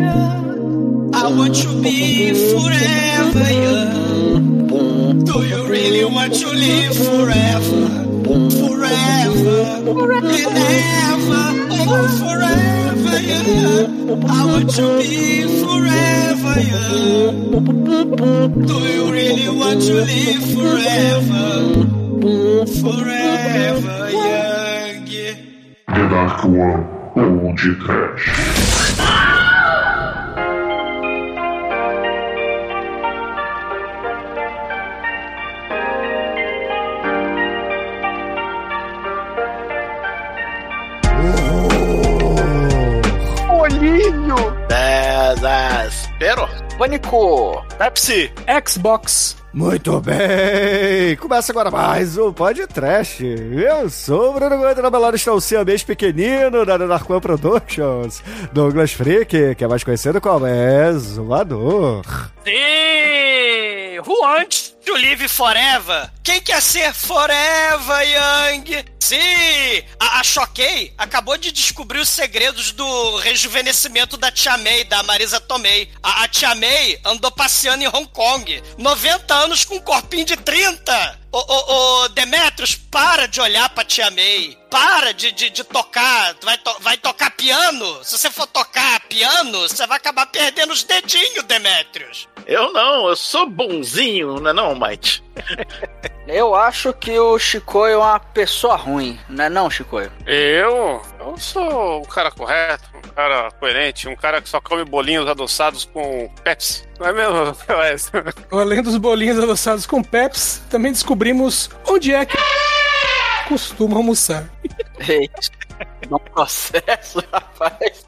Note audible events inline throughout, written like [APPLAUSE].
I want to be forever young. Do you really want to live forever? Forever and ever, oh forever young. I want to be forever young. Do you really want to live forever? Forever young. The Dark One ou de Trash. Desespero. Pânico! Pepsi. Xbox. Muito bem! Começa agora mais um podcast. Eu sou o Bruno Gomes, na balada está o siamês pequenino da Narcoa Productions, Douglas Freak, que é mais conhecido como Exumador. Sim! Who wants to live forever? Quem quer ser forever young? Sim! A, a Choquei acabou de descobrir os segredos do rejuvenescimento da Tia May, da Marisa Tomei. A, a Tia May andou passeando em Hong Kong. 90 anos com um corpinho de 30! Ô, ô, ô, para de olhar pra Tia May. Para de, de, de tocar. Vai, to- vai tocar piano? Se você for tocar piano, você vai acabar perdendo os dedinhos, Demetrios. Eu não, eu sou bonzinho, não é não, Mike? [LAUGHS] Eu acho que o Chicoio é uma pessoa ruim, não é não, Chicoio? Eu? Eu sou um cara correto, um cara coerente, um cara que só come bolinhos adoçados com Pepsi. Não é mesmo, [LAUGHS] Wes? Além dos bolinhos adoçados com Peps, também descobrimos onde é que costuma almoçar. Eita, não processo, [LAUGHS] rapaz.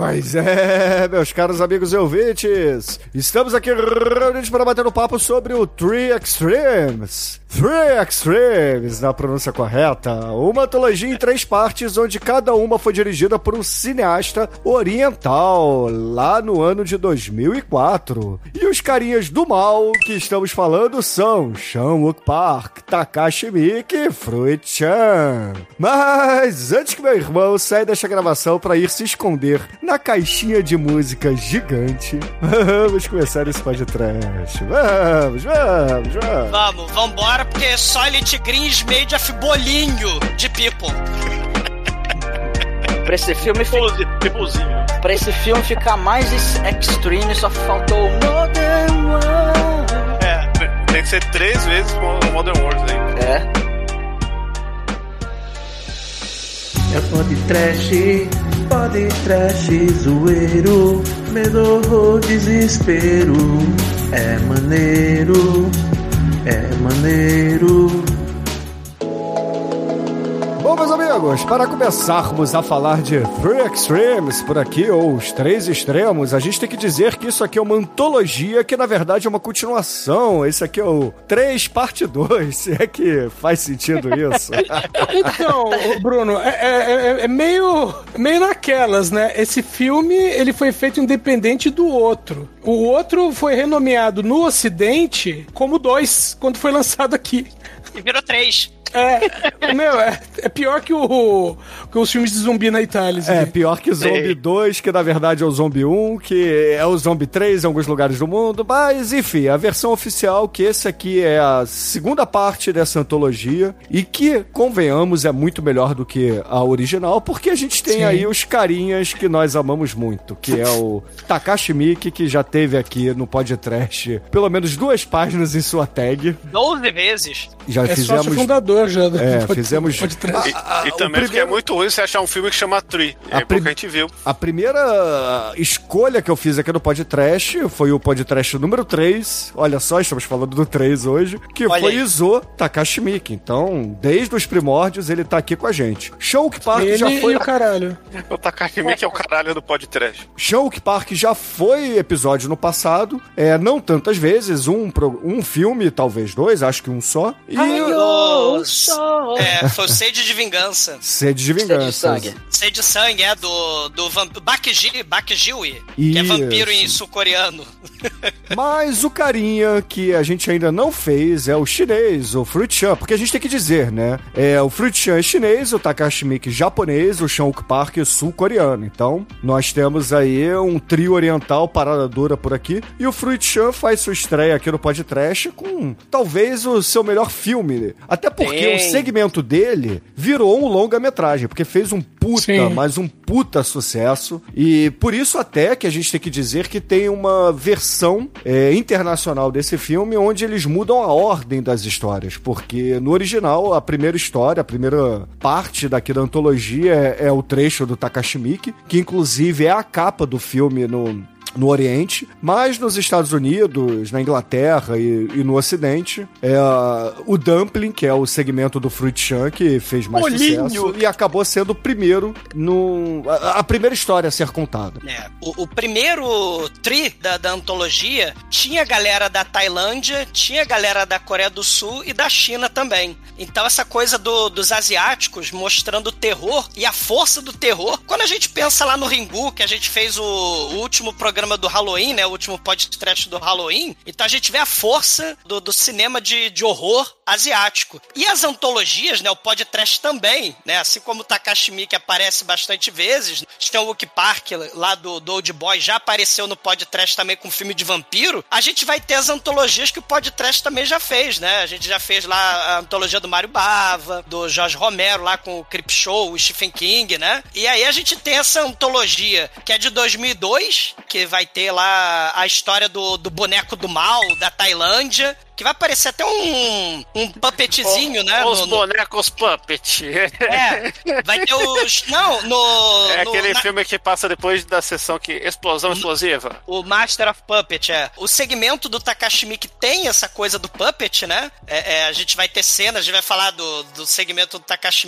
Pois é, meus caros amigos e ouvintes, estamos aqui reunidos para bater um papo sobre o Three Extremes. Three Extremes, na pronúncia correta, uma antologia em três partes, onde cada uma foi dirigida por um cineasta oriental, lá no ano de 2004. E os carinhas do mal que estamos falando são Sean Park, Takashi Miike e Fruit Chan. Mas antes que meu irmão saia desta gravação para ir se esconder na caixinha de música gigante, vamos começar esse podcast. Vamos, vamos, vamos. Vamos, vambora, porque Solid Greens made of bolinho de people. Pra esse filme, fi- Pose- Pipozinho. pra esse filme ficar mais extreme, só faltou o Modern World. É, tem que ser três vezes Modern World aí. É. É pode trash, pode trash, zoeiro, medo ou desespero. É maneiro, é maneiro. Meus amigos, para começarmos a falar de Three Extremes por aqui, ou os Três Extremos, a gente tem que dizer que isso aqui é uma antologia que, na verdade, é uma continuação. Esse aqui é o 3 parte 2, [LAUGHS] se é que faz sentido isso. [LAUGHS] Então, Bruno, é, é- é- é meio, meio naquelas, né? Esse filme ele foi feito independente do outro. O outro foi renomeado no Ocidente como dois, quando foi lançado aqui. E virou três. É, meu, é, é pior que, o, que os filmes de zumbi na Itália. isso É, pior que Zombie 2, que na verdade é o Zombie 1, que é o Zombie 3 em alguns lugares do mundo, mas enfim, a versão oficial que esse aqui é a segunda parte dessa antologia e que, convenhamos, é muito melhor do que a original, porque a gente tem Sim. aí os carinhas que nós amamos muito, que é o Takashi Miike, que já teve aqui no podcast pelo menos duas páginas em sua tag. Doze vezes. Já É fizemos... sócio fundador já. do- É, pode- fizemos- pode E, também porque primeiro- é muito ruim você achar um filme que chama Tree. A É prim- a gente viu. A primeira escolha que eu fiz aqui no podcast foi o podcast número 3. Olha só, estamos falando do 3 hoje. Que Olha foi aí. Izo Takashi. Então, desde os primórdios, ele tá aqui com a gente. Shulk Park Ele já foi. e o caralho. O Takashi é o caralho do podcast. Shulk Park já foi episódio no passado. É, não tantas vezes. Um, um filme, talvez dois, acho que um só. E. Dos É, foi o Sede de Vingança. Sede de Sede de vingança. sangue. Sede de sangue, é, do, do vamp... Bakji, Bakjiwi, que é vampiro em sul-coreano. [LAUGHS] Mas o carinha que a gente ainda não fez é o chinês, o Fruit Chan, porque a gente tem que dizer, né? É, o Fruit Chan é chinês, o Takashi Miike japonês, o Sean Park é sul-coreano. Então, nós temos aí um trio oriental parada dura por aqui. E o Fruit Chan faz sua estreia aqui no podcast com talvez o seu melhor filme. Até porque Tem. o segmento dele virou um longa-metragem, porque fez um puta, Sim. mas um puta sucesso. E por isso até que a gente tem que dizer que tem uma versão é, internacional desse filme onde eles mudam a ordem das histórias. Porque no original, a primeira história, a primeira parte daqui da antologia é, é o trecho do Takashi Miike, que inclusive é a capa do filme no no Oriente, mas nos Estados Unidos, na Inglaterra e, e no Ocidente, é o Dumpling, que é o segmento do Fruit Chan, que fez mais Bolinho. sucesso e acabou sendo o primeiro no a, a primeira história a ser contada. É, o, o primeiro tri da, da antologia tinha galera da Tailândia, tinha galera da Coreia do Sul e da China também. Então essa coisa do- dos asiáticos mostrando o terror e a força do terror. Quando a gente pensa lá no Ringu, que a gente fez o, o último programa do Halloween, né, o último podcast do Halloween, então a gente vê a força do, do cinema de, de horror asiático. E as antologias, né, o podcast também, né, assim como o Takashi Miike aparece bastante vezes, o Wookie Park lá do, do Old Boy, já apareceu no podcast também com filme de vampiro, a gente vai ter as antologias que o podcast também já fez, né, a gente já fez lá a antologia do Mário Bava, do Jorge Romero lá com o Crip Show, o Stephen King, né, e aí a gente tem essa antologia que é de 2002, que vai ter lá a história do, do boneco do mal da Tailândia, que vai aparecer até um, um puppetzinho, né? Os no- no- bonecos Puppet. é, vai ter os. Não, no. É no- aquele na- filme que passa depois da sessão que explosão explosiva. O Master of Puppet, é. O segmento do Takashi Miike tem essa coisa do Puppet, né? É, é, a gente vai ter cenas, a gente vai falar do, do segmento do Takashi.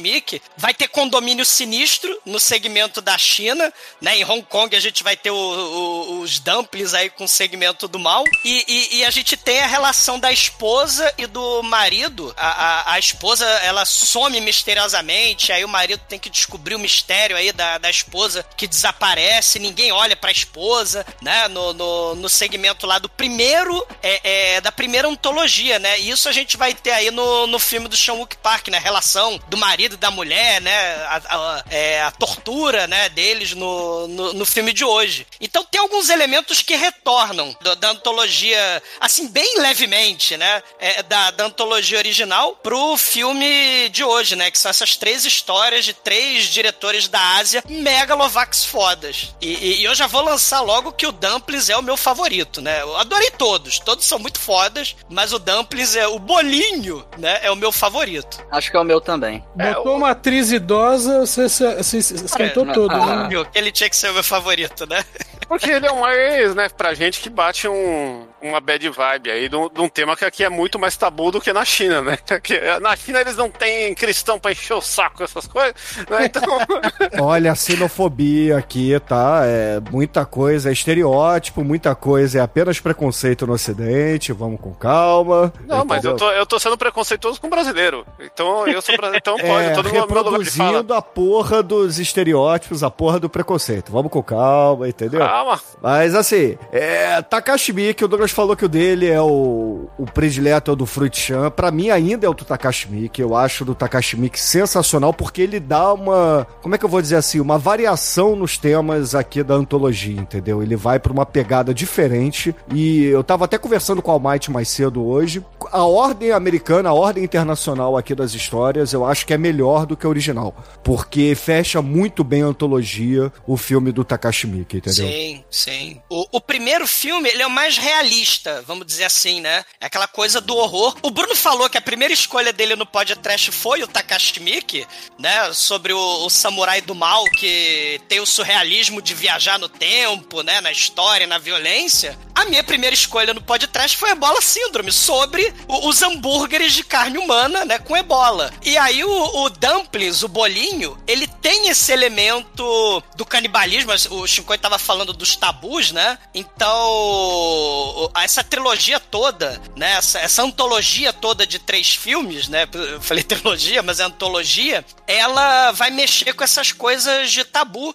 Vai ter condomínio sinistro no segmento da China, né? Em Hong Kong a gente vai ter o- o- os dumplings aí com o segmento do mal. E, e- e a gente tem a relação da esposa e do marido. A, a, a esposa, ela some misteriosamente, aí o marido tem que descobrir o mistério aí da, da esposa que desaparece, ninguém olha pra esposa, né? No, no, no segmento lá do primeiro, é, é, da primeira ontologia, né? E isso a gente vai ter aí no, no filme do Sean Wook Park, né? A relação do marido e da mulher, né? A, a- é, a tortura, né? Deles no, no, no filme de hoje. Então tem alguns elementos que retornam do- da antologia, assim, bem levemente, né? É, da, da antologia original pro filme de hoje, né? Que são essas três histórias de três diretores da Ásia megalovax fodas. E, e- e eu já vou lançar logo que o Dumplings é o meu favorito, né? Eu adorei todos, todos são muito fodas, mas o Dumplings é o bolinho, né? É o meu favorito. Acho que é o meu também. Botou uma atriz idosa, você se, se esquentou Cara, todo, ah, né? Ele tinha que ser o meu favorito, né? Porque ele é um mais, né, pra gente que bate um, uma bad vibe aí de um, tema que aqui é muito mais tabu do que na China, né? [LAUGHS] Que na China eles não têm cristão pra encher o saco, essas coisas, né? Então, [LAUGHS] Olha, a xenofobia aqui, tá? É muita coisa, é estereótipo, muita coisa é apenas preconceito no Ocidente, vamos com calma. não, mas eu entendeu? tô, eu tô sendo preconceituoso com brasileiro. Então eu sou brasileiro, então pode, É, todo mundo meu lugar de reproduzindo a porra dos estereótipos, a porra do preconceito. Vamos com calma, entendeu? Calma. Mas assim, é, Takashi Miike, o Douglas falou que o dele é o, o predileto é o do Fruit Chan. Pra mim ainda é o do Takashi Miike. Eu acho o do Takashi sensacional porque ele dá uma, como é que eu vou dizer assim, uma variação nos temas aqui da antologia, entendeu? Ele vai pra uma pegada diferente e eu tava até conversando com o Almighty mais cedo hoje. A ordem americana, a ordem internacional aqui das histórias, eu acho que é melhor do que a original, porque fecha muito bem a antologia, o filme do Takashi entendeu? Sim, sim. O, o primeiro filme, ele é o mais realista, vamos dizer assim, né? É aquela coisa do horror. O Bruno falou que a primeira escolha dele no podcast foi o Takashi Miike, né? Sobre o, o samurai do mal, que tem o surrealismo de viajar no tempo, né? Na história, na violência. A minha primeira escolha no podcast foi Ebola Síndrome, sobre o- os hambúrgueres de carne humana, né? Com ebola. E aí o, o Dumplings, o bolinho, ele tem esse elemento do canibalismo. O Shinkoi tava falando dos tabus, né? Então, essa trilogia toda, né? Essa, essa antologia toda de três filmes, né? Eu falei trilogia, mas é antologia. Ela vai mexer com essas coisas de tabu.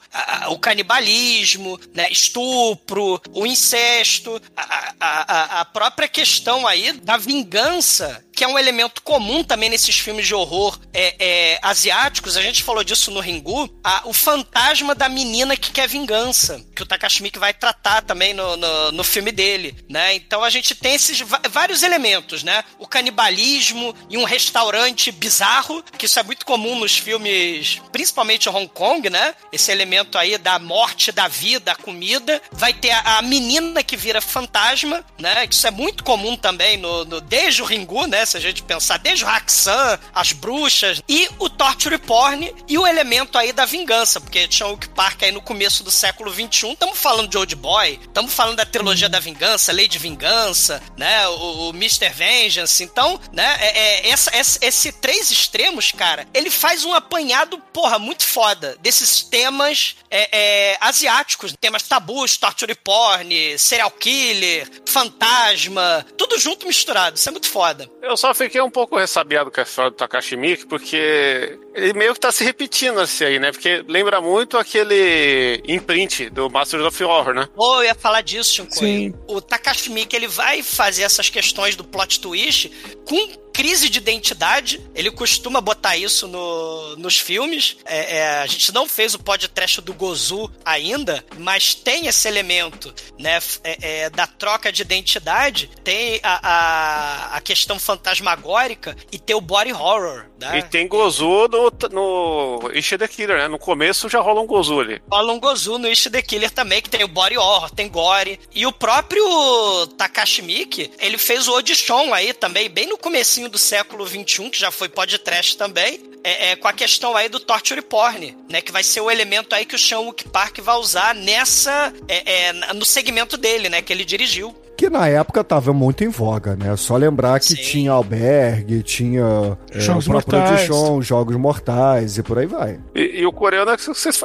O canibalismo, né? Estupro, o incesto, a, a, a própria questão aí da vingança que é um elemento comum também nesses filmes de horror é, é, asiáticos, a gente falou disso no Ringu, a, o fantasma da menina que quer vingança, que o Takashi vai tratar também no, no, no, filme dele, né? Então a gente tem esses vários elementos, né? O canibalismo e um restaurante bizarro, que isso é muito comum nos filmes, principalmente Hong Kong, né? Esse elemento aí da morte, da vida, da comida. Vai ter a, a menina que vira fantasma, né? Isso é muito comum também no, no desde o Ringu, né? Se a gente pensar, desde o Haxan, as bruxas, e o torture porn e o elemento aí da vingança, porque tinha o Park aí no começo do século XXI, estamos falando de Old Boy, estamos falando da trilogia da vingança, Lei de Vingança, né, o, o Mr. Vengeance, então, né, é, é, essa, esse, esse três extremos, cara, ele faz um apanhado, porra, muito foda desses temas é, é, asiáticos, temas tabus, torture porn, serial killer, fantasma, tudo junto misturado, isso é muito foda. Eu só fiquei um pouco ressabiado com a história do Takashi Miike, porque ele meio que tá se repetindo assim aí, né? Porque lembra muito aquele imprint do Masters of Horror, né? Oh, eu ia falar disso, Shinkoi. Sim. O Takashi Miike, ele vai fazer essas questões do plot twist com crise de identidade. Ele costuma botar isso no, nos filmes. É, é, a gente não fez o podcast do Gozu ainda, mas tem esse elemento, né? É, é, da troca de identidade. Tem a, a, a, questão fantasmagórica e tem o body horror. Né? E tem Gozu no, no Ish the Killer, né? No começo já rola um Gozu ali. Rola um Gozu no Ish the Killer também, que tem o body horror, tem gore. E o próprio Takashi Miike, ele fez o Audition aí também, bem no comecinho do século XXI, que já foi podcast também, é, é, com a questão aí do torture porn, né? Que vai ser o elemento aí que o Sean Wook Park vai usar nessa... É, é, no segmento dele, né? Que ele dirigiu que na época tava muito em voga, né? Só lembrar que Sim. tinha albergue, tinha é, jogos mortais. Chão, jogos mortais e por aí vai. E, e o coreano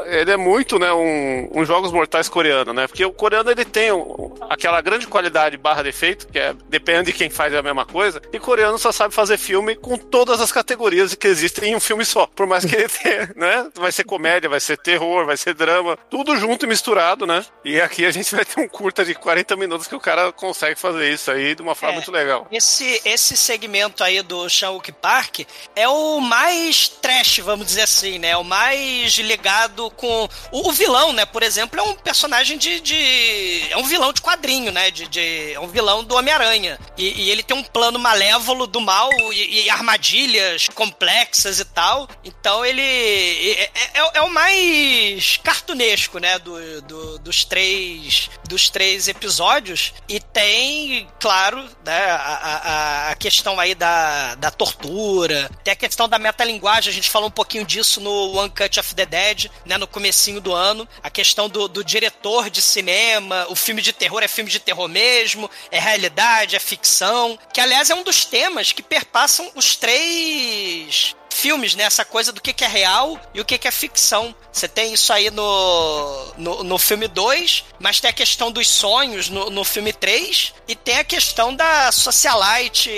ele é muito, né, um, um, jogos mortais coreano, né? Porque o coreano ele tem um, aquela grande qualidade barra defeito, que é depende de quem faz a mesma coisa, e coreano só sabe fazer filme com todas as categorias que existem em um filme só. Por mais que ele [LAUGHS] tenha, né? Vai ser comédia, vai ser terror, vai ser drama, tudo junto e misturado, né? E aqui a gente vai ter um curta de 40 minutos que o cara consegue fazer isso aí de uma forma é, muito legal. Esse, esse segmento aí do Chan-wook Park é o mais trash, vamos dizer assim, né? O mais ligado com... O, o vilão, né? Por exemplo, é um personagem de... de... É um vilão de quadrinho, né? De, de... É um vilão do Homem-Aranha. E, e, ele tem um plano malévolo do mal e, e, armadilhas complexas e tal. Então ele... É, é, é, é o mais cartunesco, né? Do, do, dos três... Dos três episódios. E tem, claro, né, a, a, a, questão aí da, da tortura, tem a questão da metalinguagem, a gente falou um pouquinho disso no One Cut of the Dead, né, no comecinho do ano, a questão do, do diretor de cinema, o filme de terror é filme de terror mesmo, é realidade, é ficção, que aliás é um dos temas que perpassam os três filmes, né? Essa coisa do que, que é real e o que, que é ficção. Você tem isso aí no, no, no filme 2, mas tem a questão dos sonhos no, no filme 3 e tem a questão da socialite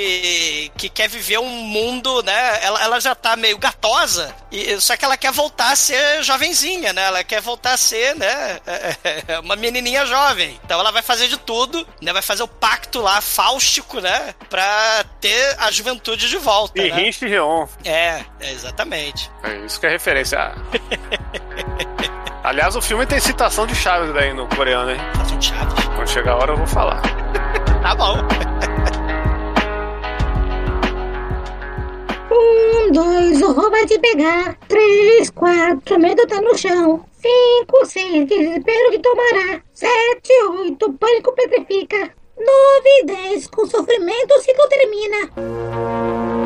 que quer viver um mundo, né? Ela, ela já tá meio gatosa, e, só que ela quer voltar a ser jovenzinha, né? Ela quer voltar a ser, né? [LAUGHS] uma menininha jovem. Então ela vai fazer de tudo, né? Vai fazer o pacto lá, fáustico, né? Pra ter a juventude de volta. E né? Rinche Rion. É, é, exatamente. É isso que é referência. [LAUGHS] Aliás, o filme tem citação de Chaves daí no coreano, hein? Citação de Chaves? Quando chegar a hora eu vou falar. [LAUGHS] tá bom. Um, dois, o roubo vai te pegar. Três, quatro, medo tá no chão. Cinco, seis, desespero que tomará. Sete, oito, pânico petrifica. Nove, dez, com sofrimento o ciclo termina.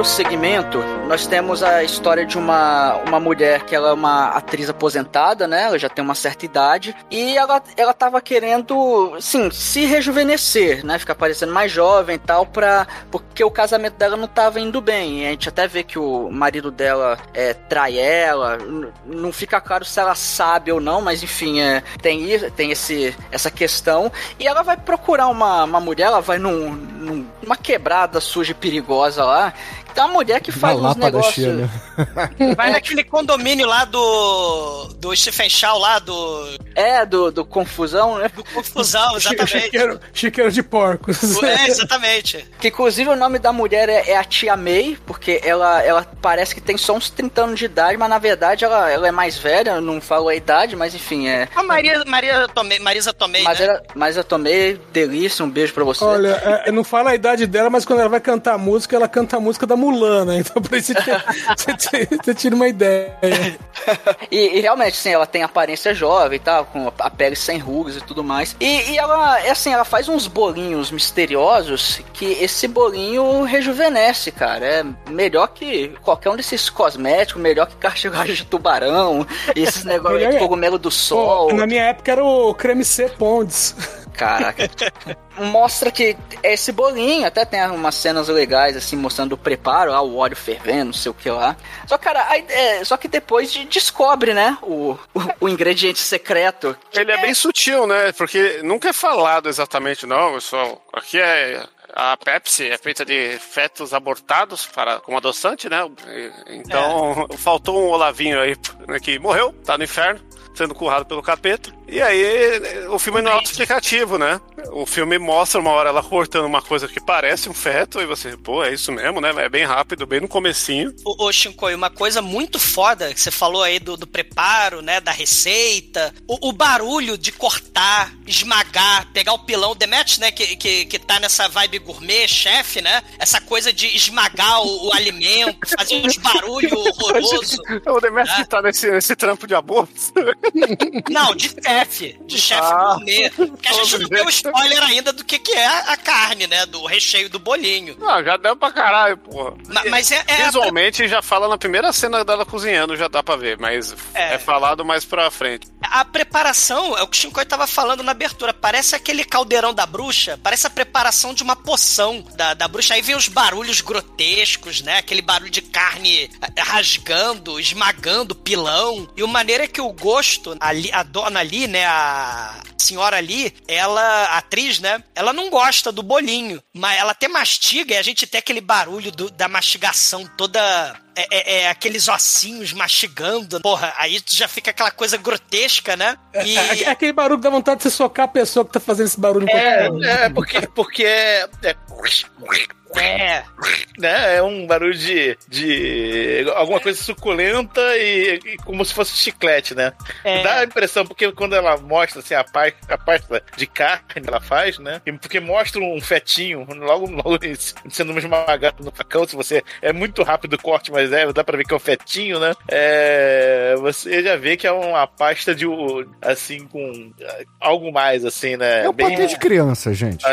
Primeiro segmento, nós temos a história de uma, uma mulher que ela é uma atriz aposentada, né? Ela já tem uma certa idade. E ela, ela tava querendo, assim, se rejuvenescer, né? Ficar parecendo mais jovem e tal, pra, porque o casamento dela não tava indo bem. E a gente até vê que o marido dela é, trai ela. Não fica claro se ela sabe ou não, mas enfim, é, tem, tem esse, essa questão. E ela vai procurar uma, uma mulher, ela vai num, num- numa quebrada suja e perigosa lá. Tem uma mulher que Na faz uns da negócios. [LAUGHS] Vai naquele condomínio lá do. do Stephen Shaw lá, do. É, do, do confusão, né? do Confusão, exatamente. Chiqueiro, chiqueiro de porcos. É, exatamente. Que inclusive o nome da mulher é, é a Tia May, porque ela, ela parece que tem só uns 30 anos de idade, mas na verdade ela, ela é mais velha, eu não falo a idade, mas enfim, é. A Maria, Maria Tomei, Marisa Tomei, Mas, né? ela, eu tomei delícia, um beijo pra você. Olha, é, não fala a idade dela, mas quando ela vai cantar a música, ela canta a música da Mulana. Então por isso você, tira uma ideia. E, e realmente, sim, ela tem aparência jovem e tal, com a pele sem rugas e tudo mais. E, e ela, é assim, ela faz uns bolinhos misteriosos que esse bolinho rejuvenesce, cara. É melhor que qualquer um desses cosméticos, melhor que cartilagem de tubarão, esses [LAUGHS] negócios de é- cogumelo do sol. Pô, na minha época era o creme C Ponds. Caraca. Mostra que esse bolinho, até tem umas cenas legais, assim, mostrando o preparo, lá, o óleo fervendo, não sei o que lá. Só, cara, aí, é, só que depois de- descobre, né, o, o, o ingrediente secreto. Ele é bem sutil, né? Porque nunca é falado exatamente, não, pessoal. Aqui é. A Pepsi é feita de fetos abortados para, como adoçante, né? Então, faltou um Olavinho aí né, que morreu, tá no inferno, sendo currado pelo capeta. E aí, o filme não é autoexplicativo, né? O filme mostra uma hora ela cortando uma coisa que parece um feto, e você, pô, é isso mesmo, né? É bem rápido, bem no comecinho. Ô, ô Shinkoi, uma coisa muito foda que você falou aí do, do preparo, né? Da receita. O, o barulho de cortar, esmagar, pegar o pilão. O Demet, né? Que, que, que tá nessa vibe gourmet, chefe, né? Essa coisa de esmagar o, o alimento, fazer uns barulhos [LAUGHS] horrorosos. O Demetrio que tá nesse, nesse trampo de aborto. Não, de chefe. De chefe Ah. gourmet. Porque a gente não deu spoiler ainda do que, que é a carne, né? Do recheio do bolinho. Ah, já deu pra caralho, porra. Ma- Mas é, é a Visualmente já fala na primeira cena dela cozinhando, já dá pra ver, mas é, É. falado mais pra frente. A preparação, é o que o Shinkoi tava falando na abertura, parece aquele caldeirão da bruxa, parece a preparação de uma poção da, da bruxa. Aí vem os barulhos grotescos, né? Aquele barulho de carne eh, rasgando, esmagando, pilão. E o maneira é que o gosto, ali, a dona ali, né? A senhora ali, ela, a atriz, né? Ela não gosta do bolinho, mas ela até mastiga e a gente tem aquele barulho do- da mastigação toda é, é- é aqueles ossinhos mastigando. Porra, aí tu já fica aquela coisa grotesca, né? E É, é aquele barulho que dá vontade de você socar a pessoa que tá fazendo esse barulho. É, é porque, porque é, é, é, né, é um barulho de, de alguma coisa suculenta e, e como se fosse chiclete, né? É. Dá a impressão, porque quando ela mostra assim, a, parte, a parte de carne que ela faz, né? e Porque mostra um fetinho logo, logo sendo esmagado no facão, se você. É muito rápido o corte, mas é, dá pra ver que é um fetinho, né? É, você já vê que é uma pasta de assim, com é, algo mais, assim, né? É um patê de criança, gente.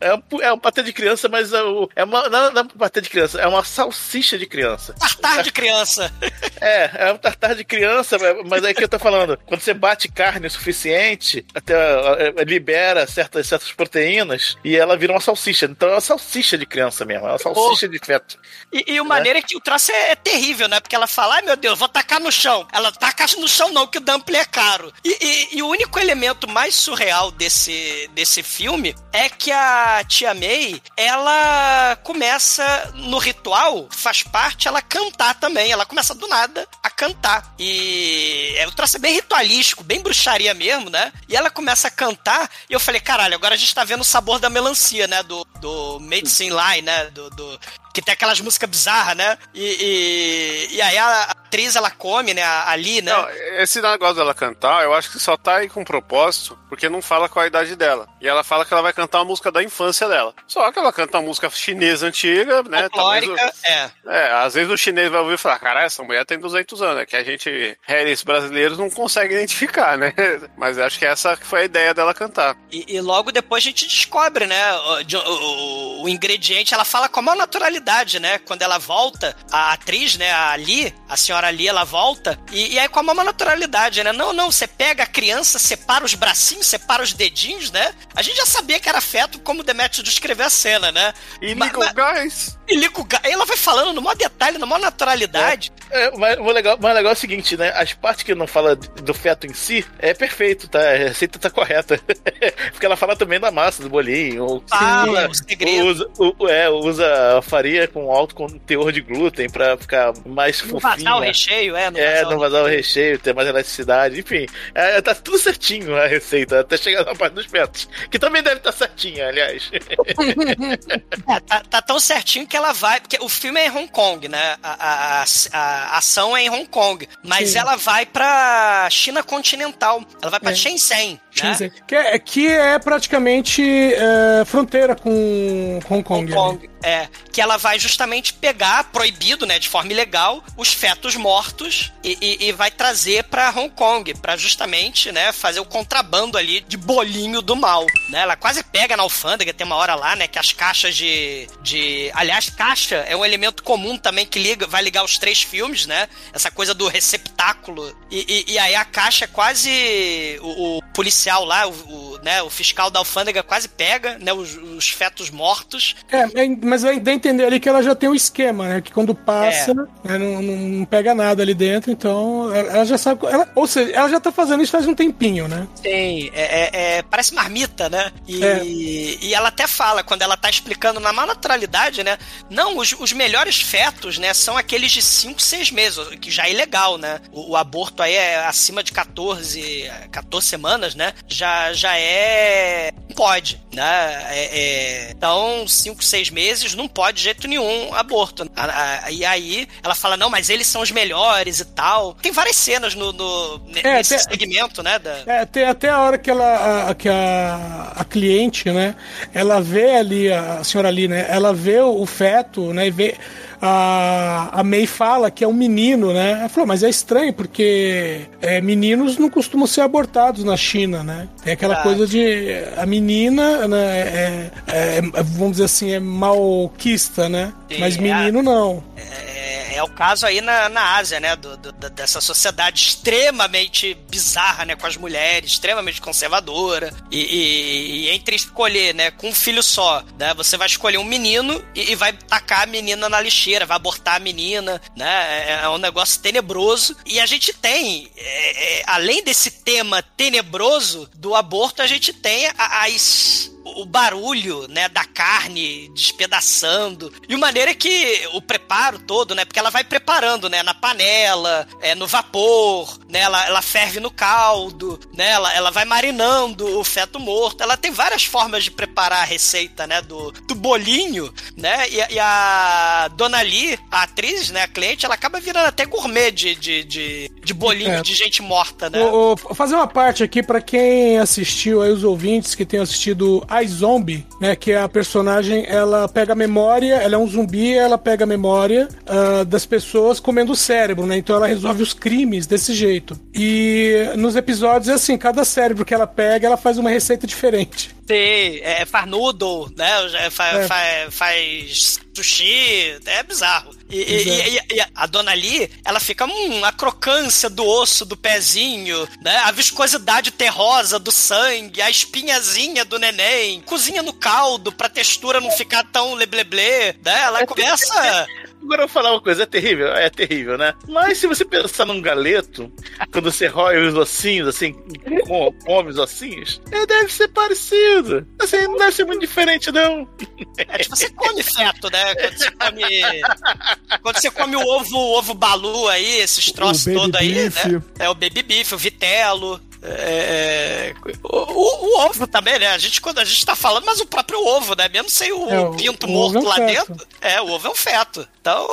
É um, é um patê de criança, mas é, o- é uma. Não, não é patê de criança, é uma salsicha de criança. tartar de criança. É, é um tartar de criança, mas é que eu tô falando. Quando você bate carne o suficiente, até eh, eh, libera certas, certas proteínas e ela vira uma salsicha. Então é uma salsicha de criança mesmo, é uma salsicha de feto. E, e o maneiro é que o troço é, é terrível, né? Porque ela fala, ai meu Deus, vou tacar no chão. Ela taca no chão não, que o dumpling é caro. E, e- e o único elemento mais surreal desse, desse filme é que a tia May, ela começa no ritual, faz parte, ela cantar também. Ela começa do nada a cantar. E é, o troço bem ritualístico, bem bruxaria mesmo, né? E ela começa a cantar e eu falei, caralho, agora a gente tá vendo o sabor da melancia, né? Do, do Medicine Line, né? Do, do- que tem aquelas músicas bizarras, né? E, e, e aí a atriz, ela come, né? Ali, né? Não, esse negócio dela cantar, eu acho que só tá aí com propósito, porque não fala qual a idade dela. E ela fala que ela vai cantar uma música da infância dela. Só que ela canta uma música chinesa antiga, né? Talvez o- Folclórica, é. É, às vezes o chinês vai ouvir e falar, cara, essa mulher tem 200 anos, é que a gente, réis brasileiros, não consegue identificar, né? [LAUGHS] Mas acho que essa foi a ideia dela cantar. E, e logo depois a gente descobre, né? o- O, o ingrediente, ela fala com a maior naturalidade, né? Quando ela volta, a atriz, né, a Ali, a senhora Ali, ela volta, e, e aí com a maior naturalidade, né? Não, não, você pega a criança, separa os bracinhos, separa os dedinhos, né? A gente já sabia que era feto, como o Demetrio descreveu a cena, né? E Ma- Nico ma- Guys. E liga o ga- ela vai falando no maior detalhe, na maior naturalidade. É, mas o legal, mas o legal é o seguinte, né? As partes que não fala do feto em si é perfeito, tá? A receita tá correta. [LAUGHS] Porque ela fala também da massa, do bolinho. Ou, Fala, usa, o segredo. usa, o- é, usa a farinha com alto teor de glúten pra ficar mais Não vazar o fofinha. recheio, é, não É, não o vazar o recheio, ter mais elasticidade, enfim. É, tá tudo certinho a receita, até chegar na parte dos fetos. Que também deve estar certinha, aliás. [LAUGHS] É, tá, tá tão certinho que ela vai. Porque o filme é em Hong Kong, né? A, a- a- a ação é em Hong Kong. Mas Sim. ela vai pra China continental. Ela vai pra É. Shenzhen. Né? Shenzhen. Que, é, que é praticamente é, fronteira com Hong Kong. Hong Kong. É, que ela vai justamente pegar, proibido, né, de forma ilegal, os fetos mortos e, e- e vai trazer pra Hong Kong, pra justamente, né, fazer o contrabando ali de bolinho do mal, né? Ela quase pega na alfândega, tem uma hora lá, né, que as caixas de, de... Aliás, caixa é um elemento comum também que liga, vai ligar os três filmes, né? Essa coisa do receptáculo. E, e- e aí a caixa quase... O, o policial lá, o, o, né, o fiscal da alfândega quase pega, né, os, os fetos mortos É, é, mas vai dar a entender ali que ela já tem um esquema, né? Que quando passa, É. né, não, não pega nada ali dentro, então ela, já sabe. ela- ou seja, ela já tá fazendo isso faz um tempinho, né? Tem, é, é- é- parece marmita, né? E, É. e ela até fala, quando ela tá explicando na maior naturalidade, né? Não, os, os melhores fetos, né, são aqueles de 5, 6 meses, que já é ilegal, né? O, o aborto aí é acima de 14, 14 semanas, né? Já, já é. Não pode, né? É- é- então, 5, 6 meses não pode de jeito nenhum aborto. A- a- E aí ela fala, não, mas eles são os melhores e tal. Tem várias cenas no, no- É, nesse tem- segmento, né? Da... É, até, até a hora que ela, a, que a, a cliente, né, ela vê ali, a senhora ali, né, ela vê o, o feto, né, e vê, a, a May fala que é um menino, né, ela falou, mas é estranho, porque é, meninos não costumam ser abortados na China, né, tem aquela Ah. coisa de, a menina, né, é, é- vamos dizer assim, é malquista, né, Sim, mas é. menino não. É, é o caso aí na, na Ásia, né? do- do- dessa sociedade extremamente bizarra, né? Com as mulheres, extremamente conservadora. E, e- e entre escolher, né? Com um filho só, né? Você vai escolher um menino e, e vai tacar a menina na lixeira, vai abortar a menina, né? É, é um negócio tenebroso. E a gente tem, é, é, além desse tema tenebroso do aborto, a gente tem as o barulho, né, da carne despedaçando. E a maneira que o preparo todo, né, porque ela vai preparando, né, na panela, é, no vapor, né, ela, ela ferve no caldo, né, ela, ela vai marinando o feto morto. Ela tem várias formas de preparar a receita, né, do, do bolinho, né, e, a- e a Dona Lee, a atriz, né, a cliente, ela acaba virando até gourmet de, de, de, de bolinho É. de gente morta, né. Fazer uma parte aqui pra quem assistiu aí, os ouvintes que tenham assistido I Zombie, né? Que é a personagem, ela pega a memória, ela é um zumbi, ela pega a memória ah, das pessoas comendo o cérebro, né? Então ela resolve os crimes desse jeito. E nos episódios é assim, cada cérebro que ela pega, ela faz uma receita diferente. Tem, é, faz noodle, né? Faz, É. faz, faz sushi, é bizarro. E, e- Exato. e- e a dona Lee, ela fica hum, a crocância do osso do pezinho, né? A viscosidade terrosa do sangue, a espinhazinha do neném, cozinha no caldo pra textura não ficar tão lebleble, né? Ela começa. Agora eu vou falar uma coisa, é terrível, é terrível, né? Mas se você pensar num galeto, [LAUGHS] quando você rói os ossinhos, assim, com- come os ossinhos, é, deve ser parecido. Assim, não deve ser muito diferente, não. É tipo, você come feto, né? Quando você come. Quando você come o ovo, o ovo balu aí, esses troços todos aí, beef. né? É o baby beef, o vitelo. É, é, o, o- o ovo também, né? A gente, quando a gente tá falando, mas o próprio ovo, né? Mesmo sem o, É, o- pinto o morto é um lá feto. dentro. É, o ovo é um feto. Então.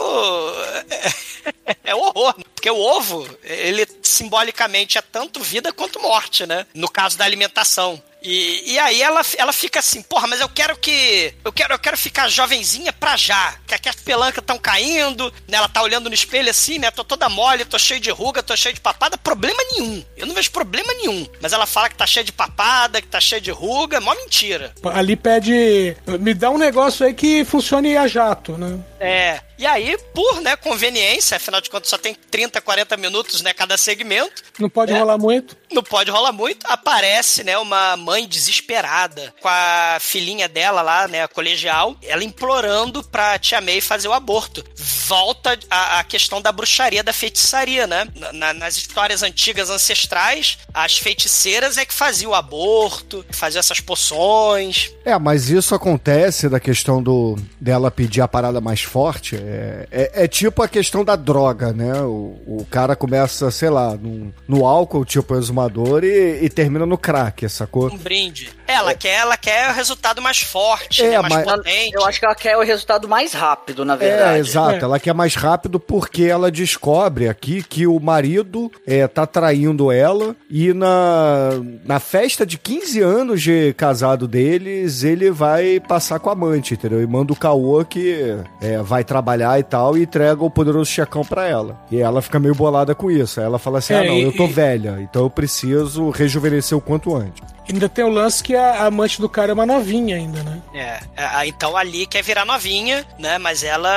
É, é horror. Porque o ovo, ele simbolicamente é tanto vida quanto morte, né? No caso da alimentação. E, e aí ela, ela fica assim, porra, mas eu quero que. Eu quero, eu quero ficar jovenzinha pra já. Que aqui as pelancas estão caindo, né? Ela tá olhando no espelho assim, né? Tô toda mole, tô cheio de ruga, tô cheio de papada. Problema nenhum. Eu não vejo problema nenhum. Mas ela fala que tá cheia de papada, que tá cheia de ruga. Mó mentira. Ali pede. Me dá um negócio aí que funcione a jato, né? É. E aí, por né, conveniência, afinal de contas só tem 30, 40 minutos né, cada segmento. Não pode É. rolar muito. Não pode rolar muito. Aparece, né, uma mãe desesperada com a filhinha dela lá, né, a colegial, ela implorando pra tia May fazer o aborto. Volta a, a questão da bruxaria, da feitiçaria, né? Na- na- nas histórias antigas ancestrais, as feiticeiras é que faziam o aborto, faziam essas poções. É, mas isso acontece da questão do dela pedir a parada mais forte. É, é, é tipo a questão da droga, né? O, o cara começa, sei lá, no, no álcool, tipo exumador, e, e termina no crack, sacou? Um brinde. Ela quer, ela quer o resultado mais forte, É, né, mais mas- potente. Eu acho que ela quer o resultado mais rápido, na É, verdade. exato. Ela quer mais rápido porque ela descobre aqui que o marido é, tá traindo ela e na, na festa de 15 anos de casado deles, ele vai passar com a amante, entendeu? E manda o caô que é, vai trabalhar e tal e entrega o poderoso checão pra ela. E ela fica meio bolada com isso. Aí ela fala assim, É, ah não, e- eu tô e- velha, então eu preciso rejuvenescer o quanto antes. Ainda tem o lance que a amante do cara é uma novinha ainda, né? É, a- a- então ali quer virar novinha, né? Mas ela.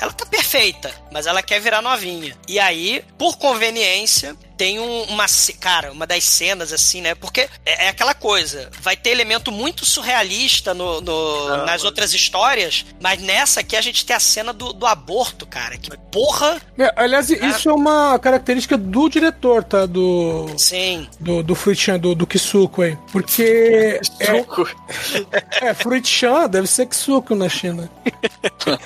Ela tá perfeita, mas ela quer virar novinha. E aí, por conveniência, tem um- uma. Cara, uma das cenas, assim, né? Porque é, é aquela coisa. Vai ter elemento muito surrealista no, no- nas outras histórias, mas nessa aqui a gente tem a cena do, do aborto, cara. Que porra! É, aliás, isso é uma característica do diretor, tá? Do. Sim. Do, do Fruit-chan, do, do Kisuko aí. Porque. Suco. É, é Fruit-chan deve ser Kisuko na China. [LAUGHS]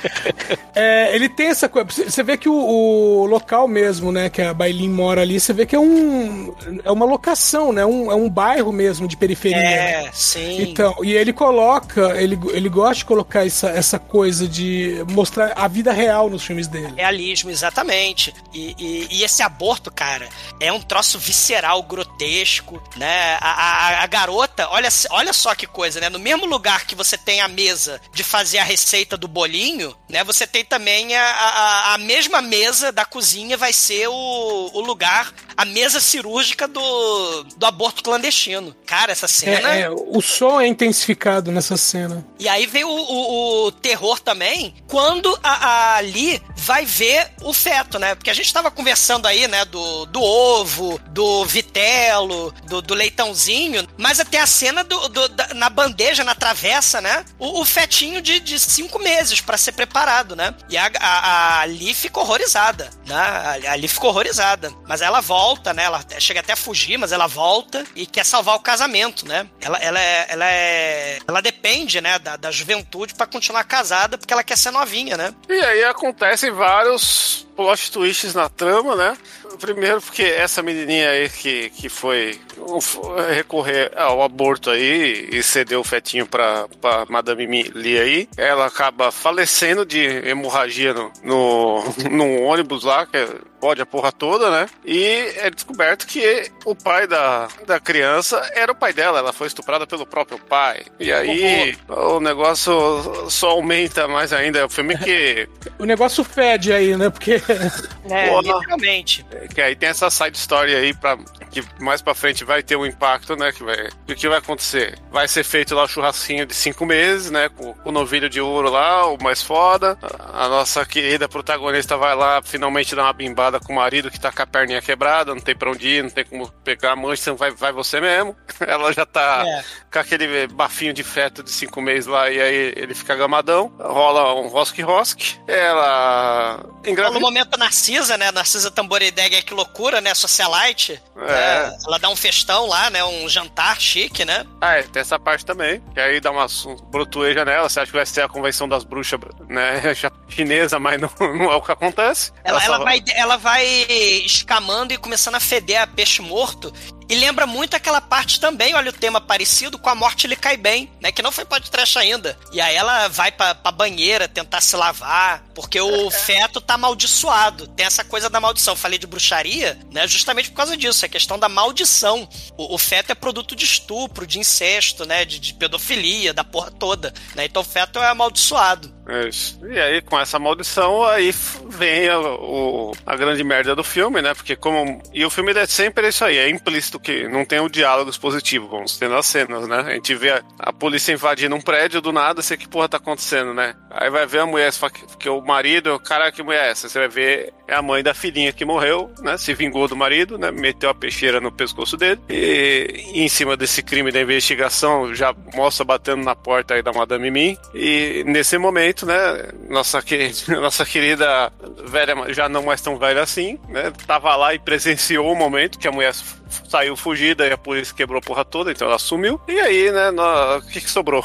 É, ele tem essa coisa. Você vê que o, o local mesmo, né, que a Bailin mora ali, você vê que é um. É uma locação, né? Um, é um bairro mesmo de periferia. É, sim. Então, e ele coloca, ele, ele gosta de colocar essa, essa coisa de mostrar a vida real nos filmes dele. Realismo, exatamente. E, e- e esse aborto, cara, é um troço visceral, grotesco, né? A, a- a garota, olha, olha só que coisa, né? No mesmo lugar que você tem a mesa de fazer a receita do bolinho, né? Você tem também a, a, a mesma mesa da cozinha vai ser o, o lugar, a mesa cirúrgica do, do aborto clandestino. Cara, essa cena... É, é, o som é intensificado nessa cena. E aí vem o, o- o terror também quando a, a Lee vai ver o feto, né? Porque a gente tava conversando aí, né, do, do ovo, do vitelo, do, do leitãozinho, mas até a cena do, do- da- na bandeja, na travessa, né? O, o fetinho de, de cinco meses pra ser preparado, né? E a, a, a fica horrorizada, né? A, fica horrorizada. Mas ela volta, né? Ela chega até a fugir, mas ela volta e quer salvar o casamento, né? Ela, ela, é, ela é. Ela depende, né, da, da juventude pra continuar casada porque ela quer ser novinha, né? E aí acontecem vários plot twists na trama, né? Primeiro porque essa menininha aí que, que foi recorrer ao aborto aí e cedeu o fetinho pra, pra Madame Lee aí, ela acaba falecendo de hemorragia no, no, [LAUGHS] num ônibus lá, que pode a porra toda, né? E é descoberto que o pai da, da criança era o pai dela, ela foi estuprada pelo próprio pai. E aí o negócio só aumenta mais ainda. É o filme que [LAUGHS] O negócio fede aí, né? Porque. [LAUGHS] É, Porra. literalmente. Que aí tem essa side story aí pra, que mais pra frente vai ter um impacto, né? Que vai, o que vai acontecer? Vai ser feito lá o churrasquinho de cinco meses, né? Com o novilho de ouro lá, o mais foda. A nossa querida protagonista vai lá finalmente dar uma bimbada com o marido que tá com a perninha quebrada, não tem pra onde ir, não tem como pegar a mancha, vai, vai você mesmo. [LAUGHS] Ela já tá É. com aquele bafinho de feto de cinco meses lá e aí ele fica gamadão. Rola um rosque-rosque. Ela engravida. o momento Narcisa, né? Narcisa Tamborideg, que loucura, né? Socialite. É. né? Ela dá um festão lá, né? Um jantar chique, né? Ah, é, tem essa parte também. Que aí dá uma brotueja nela. Você acha que vai ser a convenção das bruxas, né? [LAUGHS] Chinesa, mas não, não é o que acontece. Ela, só ela vai, ela vai escamando e começando a feder a peixe morto. E lembra muito aquela parte também, olha o tema parecido, com a morte lhe cai bem, né? Que não foi podcast ainda. E aí ela vai pra, pra banheira tentar se lavar, porque o [LAUGHS] feto tá amaldiçoado. Tem essa coisa da maldição. Falei de bruxaria, né? Justamente por causa disso. É questão da maldição. O, o feto é produto de estupro, de incesto, né? De, de pedofilia, da porra toda. Né? Então o feto é amaldiçoado. Isso. E aí, com essa maldição, aí vem a, o- a grande merda do filme, né? Porque como. E o filme é sempre isso aí, é implícito que não tem o diálogo expositivo, vamos tendo as cenas, né? A gente vê a, a polícia invadindo um prédio do nada, você que porra tá acontecendo, né? Aí vai ver a mulher, você fala que, que o marido, cara, que mulher é essa? Você vai ver é a mãe da filhinha que morreu, né? Se vingou do marido, né? Meteu a peixeira no pescoço dele. E, e em cima desse crime da investigação, já mostra batendo na porta aí da Madame Mim. E nesse momento, né? Nossa, que, [LAUGHS] nossa querida velha, já não mais tão velha assim, né? Tava lá e presenciou o momento que a mulher saiu fugida e a polícia quebrou a porra toda, então ela sumiu. E aí, né? O que, que sobrou?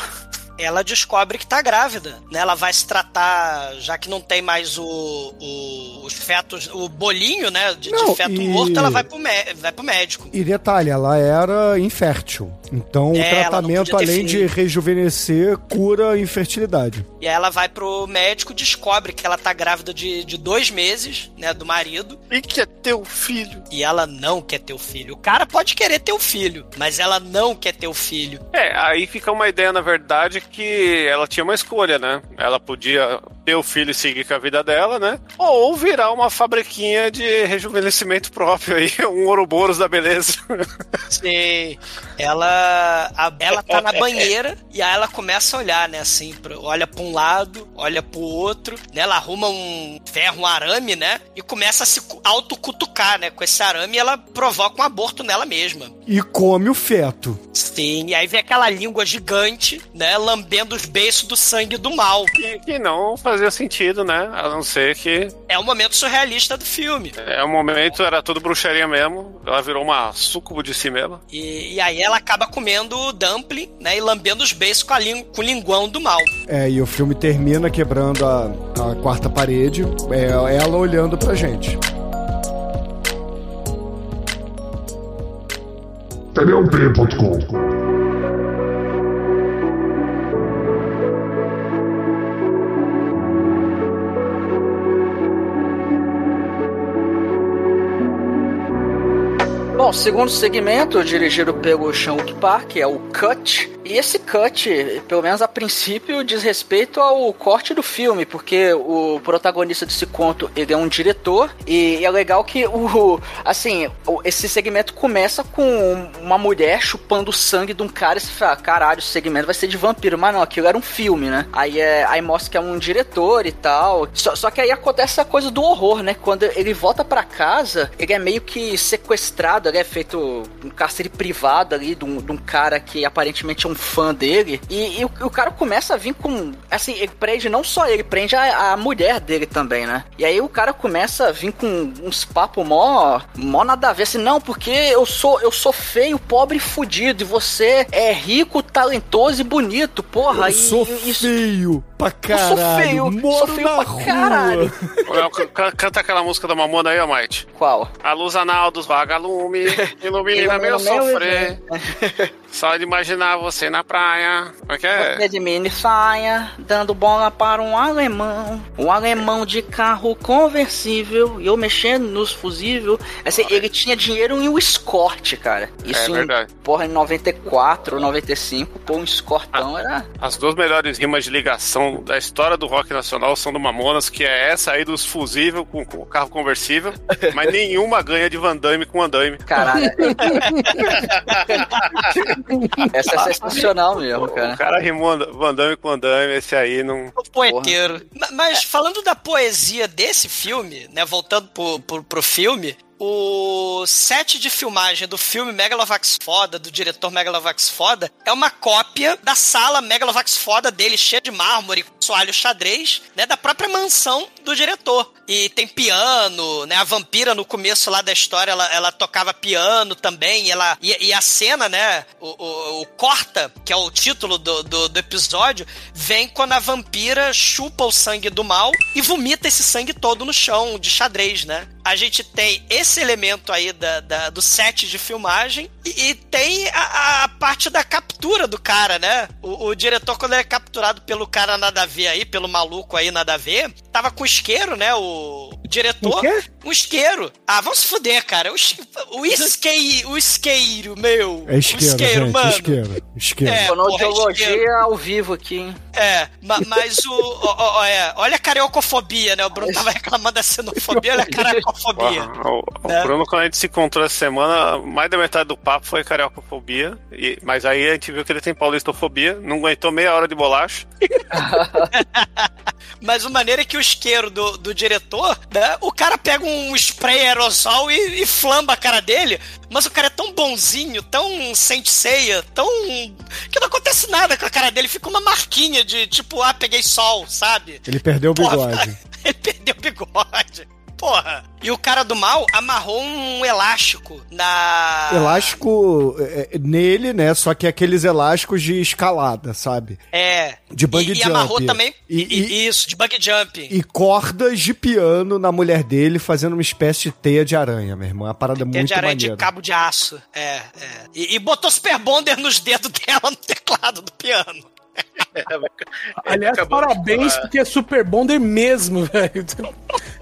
Ela descobre que tá grávida, né? Ela vai se tratar, já que não tem mais o, o- os fetos, o bolinho, né? De, de Não, feto e- morto, ela vai pro, vai pro médico. E detalhe, ela era infértil. Então É, o tratamento, ter além de rejuvenescer, cura a infertilidade. E aí ela vai pro médico, descobre que ela tá grávida de, de dois meses, né? Do marido. E que é teu filho. E ela não quer ter o filho. O cara pode querer ter o filho, mas ela não quer ter o filho. É, aí fica uma ideia, na verdade, que ela tinha uma escolha, né? Ela podia ter o filho e seguir com a vida dela, né? Ou virar uma fabriquinha de rejuvenescimento próprio aí, [LAUGHS] um Ouroboros da beleza. Sim. Ela, a- ela tá na banheira e aí ela começa a olhar, né? Assim, pro- olha pra um lado, olha pro outro, né? Ela arruma um ferro, um arame, né? E começa a se cu- autocutucar, né? Com esse arame e ela provoca um aborto nela mesma. E come o feto. Sim, e aí vem aquela língua gigante, né? Lambendo os beiços do sangue do mal. que, que não fazia sentido, né? A não ser que É o momento surrealista do filme. é um momento, era tudo bruxaria mesmo. Ela virou uma súcubo de si mesma. E, e aí ela acaba comendo o dumpling, né? E lambendo os beiços com, a com o linguão do mal. É, e o filme termina quebrando a, a quarta parede, é, ela olhando pra gente. Teleonplay.com Bom, segundo segmento, dirigido pelo Sean-Wook Park, é o Cut. E esse cut, pelo menos a princípio, diz respeito ao corte do filme, porque o protagonista desse conto, ele é um diretor, e é legal que o assim, esse segmento começa com uma mulher chupando o sangue de um cara e você fala, caralho, esse segmento vai ser de vampiro, mas não, aquilo era um filme, né? Aí, é, aí mostra que é um diretor e tal. Só, só que aí acontece a coisa do horror, né? Quando ele volta pra casa, ele é meio que sequestrado, ele é feito um cárcere privado ali de um, de um cara que aparentemente é um fã dele. E, e o, o cara começa a vir com. Assim, ele prende não só ele, prende a, a mulher dele também, né? E aí o cara começa a vir com uns papos mó, mó nada a ver. Assim, não, porque eu sou, eu sou feio, pobre e fudido. E você é rico, talentoso e bonito, porra. Eu e, sou e- isso- feio pra Eu caralho. sou feio, moro sou feio na pra rua. caralho. [LAUGHS] Can- Canta aquela música da Mamona aí, ó, Mike. Qual? A luz anal dos vagalume, [LAUGHS] ilumina meu sofrer. Só de imaginar você na praia. Como é que Você é? de mini saia, dando bola para um alemão. Um alemão de carro conversível. E eu mexendo nos fusível. Assim, ele tinha dinheiro em um Escort, cara. Isso É em, verdade. porra, em 94 95. Pô, um Escortão era. As duas melhores rimas de ligação da história do rock nacional são do Mamonas, que é essa aí dos fusível com, com o carro conversível, [LAUGHS] mas nenhuma ganha de Van Damme com andaime. Caralho. [LAUGHS] Essa é sensacional mesmo, O cara. cara rimou Van Damme com andaime, esse aí não. O poeteiro. Ma- Mas falando da poesia desse filme, né? Voltando pro, pro, pro filme, o set de filmagem do filme Megalovax Foda, do diretor Megalovax Foda, é uma cópia da sala Megalovax Foda dele, cheia de mármore, soalho xadrez, né? Da própria mansão do diretor. E tem piano, né? A vampira no começo lá da história, ela, ela tocava piano também. E, ela, e, e a cena, né? O, o, o Corta, que é o título do, do, do episódio, vem quando a vampira chupa o sangue do mal e vomita esse sangue todo no chão de xadrez, né? A gente tem esse elemento aí da, da- do set de filmagem e, e tem a, a parte da captura do cara, né? O, o diretor, quando é capturado pelo cara nada a ver aí, pelo maluco aí nada a ver, tava com isqueiro, né? O diretor. O? Um isqueiro. Ah, vamos se fuder, cara. O, o, isquei, o isqueiro, meu. É isqueiro, o isqueiro, gente, mano. isqueiro. Isqueiro. É. Fonoaudiologia ao vivo aqui, hein? É, ma- mas o. ó, é, olha a cariocofobia, né? O Bruno tava reclamando da xenofobia, olha a cariocofobia. [LAUGHS] Porra, o, o É. Bruno, quando a gente se encontrou essa semana, mais da metade do papo foi cariocofobia. E, mas aí a gente viu que ele tem paulistofobia, não aguentou meia hora de bolacha. [LAUGHS] Mas o maneiro é que o isqueiro do, do diretor, né? O cara pega um spray aerosol e, e flamba a cara dele, mas o cara é tão bonzinho, tão sente ceia, tão. que não acontece nada com a cara dele, fica uma marquinha de tipo, ah, peguei sol, sabe? Ele perdeu o Porra, bigode. [LAUGHS] Ele perdeu o bigode. Porra. E o cara do mal amarrou um elástico na. Elástico é, é, nele, né? Só que aqueles elásticos de escalada, sabe? É. De bug jump. E amarrou também. E- e- isso, de bug jump. E cordas de piano na mulher dele, fazendo uma espécie de teia de aranha, meu irmão. Uma parada Teia muito de aranha maneira. de cabo de aço. É, é. E, e botou Super Bonder nos dedos [LAUGHS] dela no teclado do piano. [LAUGHS] Aliás, parabéns, porque é Super Bonder mesmo, [LAUGHS] velho.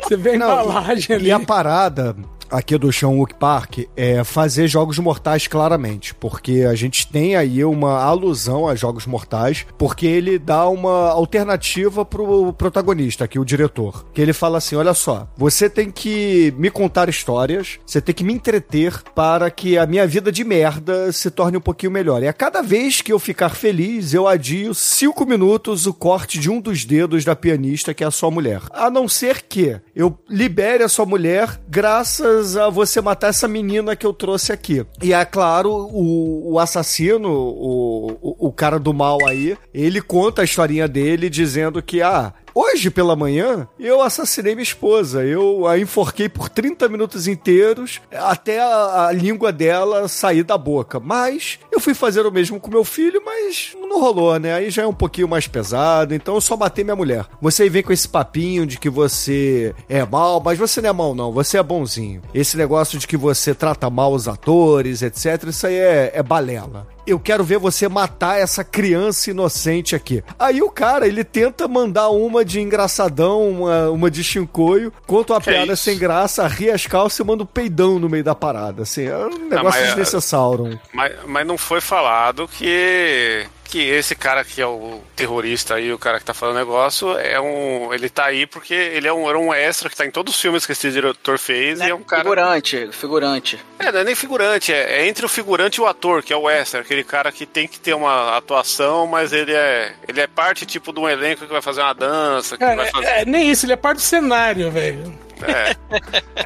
Você vê a Não, embalagem ali. E a parada aqui do Sean Park é fazer jogos mortais claramente, porque a gente tem aí uma alusão a jogos mortais, porque ele dá uma alternativa pro protagonista, aqui o diretor, que ele fala assim, olha só, você tem que me contar histórias, você tem que me entreter para que a minha vida de merda se torne um pouquinho melhor. E a cada vez que eu ficar feliz, eu adio cinco minutos o corte de um dos dedos da pianista, que é a sua mulher. A não ser que eu libere a sua mulher graças a você matar essa menina que eu trouxe aqui. E é claro, o, o assassino, o, o, cara do mal aí, ele conta a historinha dele dizendo que, ah, Hoje pela manhã, eu assassinei minha esposa. Eu a enforquei por 30 minutos inteiros até a, a língua dela sair da boca. Mas eu fui fazer o mesmo com meu filho, mas não rolou, né? Aí já é um pouquinho mais pesado. Então eu só matei minha mulher. Você vem com esse papinho de que você é mal, mas você não é mal, não. Você é bonzinho. Esse negócio de que você trata mal os atores, etc. Isso aí é, é balela eu quero ver você matar essa criança inocente aqui. Aí o cara, ele tenta mandar uma de engraçadão, uma, uma de chincoio, conta uma Que piada isso? sem graça, arria as calças e manda um peidão no meio da parada. Assim, é um negócio mas, é- desnecessário. Mas, mas não foi falado que que esse cara que é o terrorista aí, o cara que tá falando o negócio, é um. Ele tá aí porque ele é um, era um extra que tá em todos os filmes que esse diretor fez e é um cara. Figurante, figurante. É, não é nem figurante, é, é entre o figurante e o ator, que é o extra, aquele cara que tem que ter uma atuação, mas ele é. Ele é parte tipo de um elenco que vai fazer uma dança, que Cara, vai fazer. é, nem isso, ele é parte do cenário, velho. É.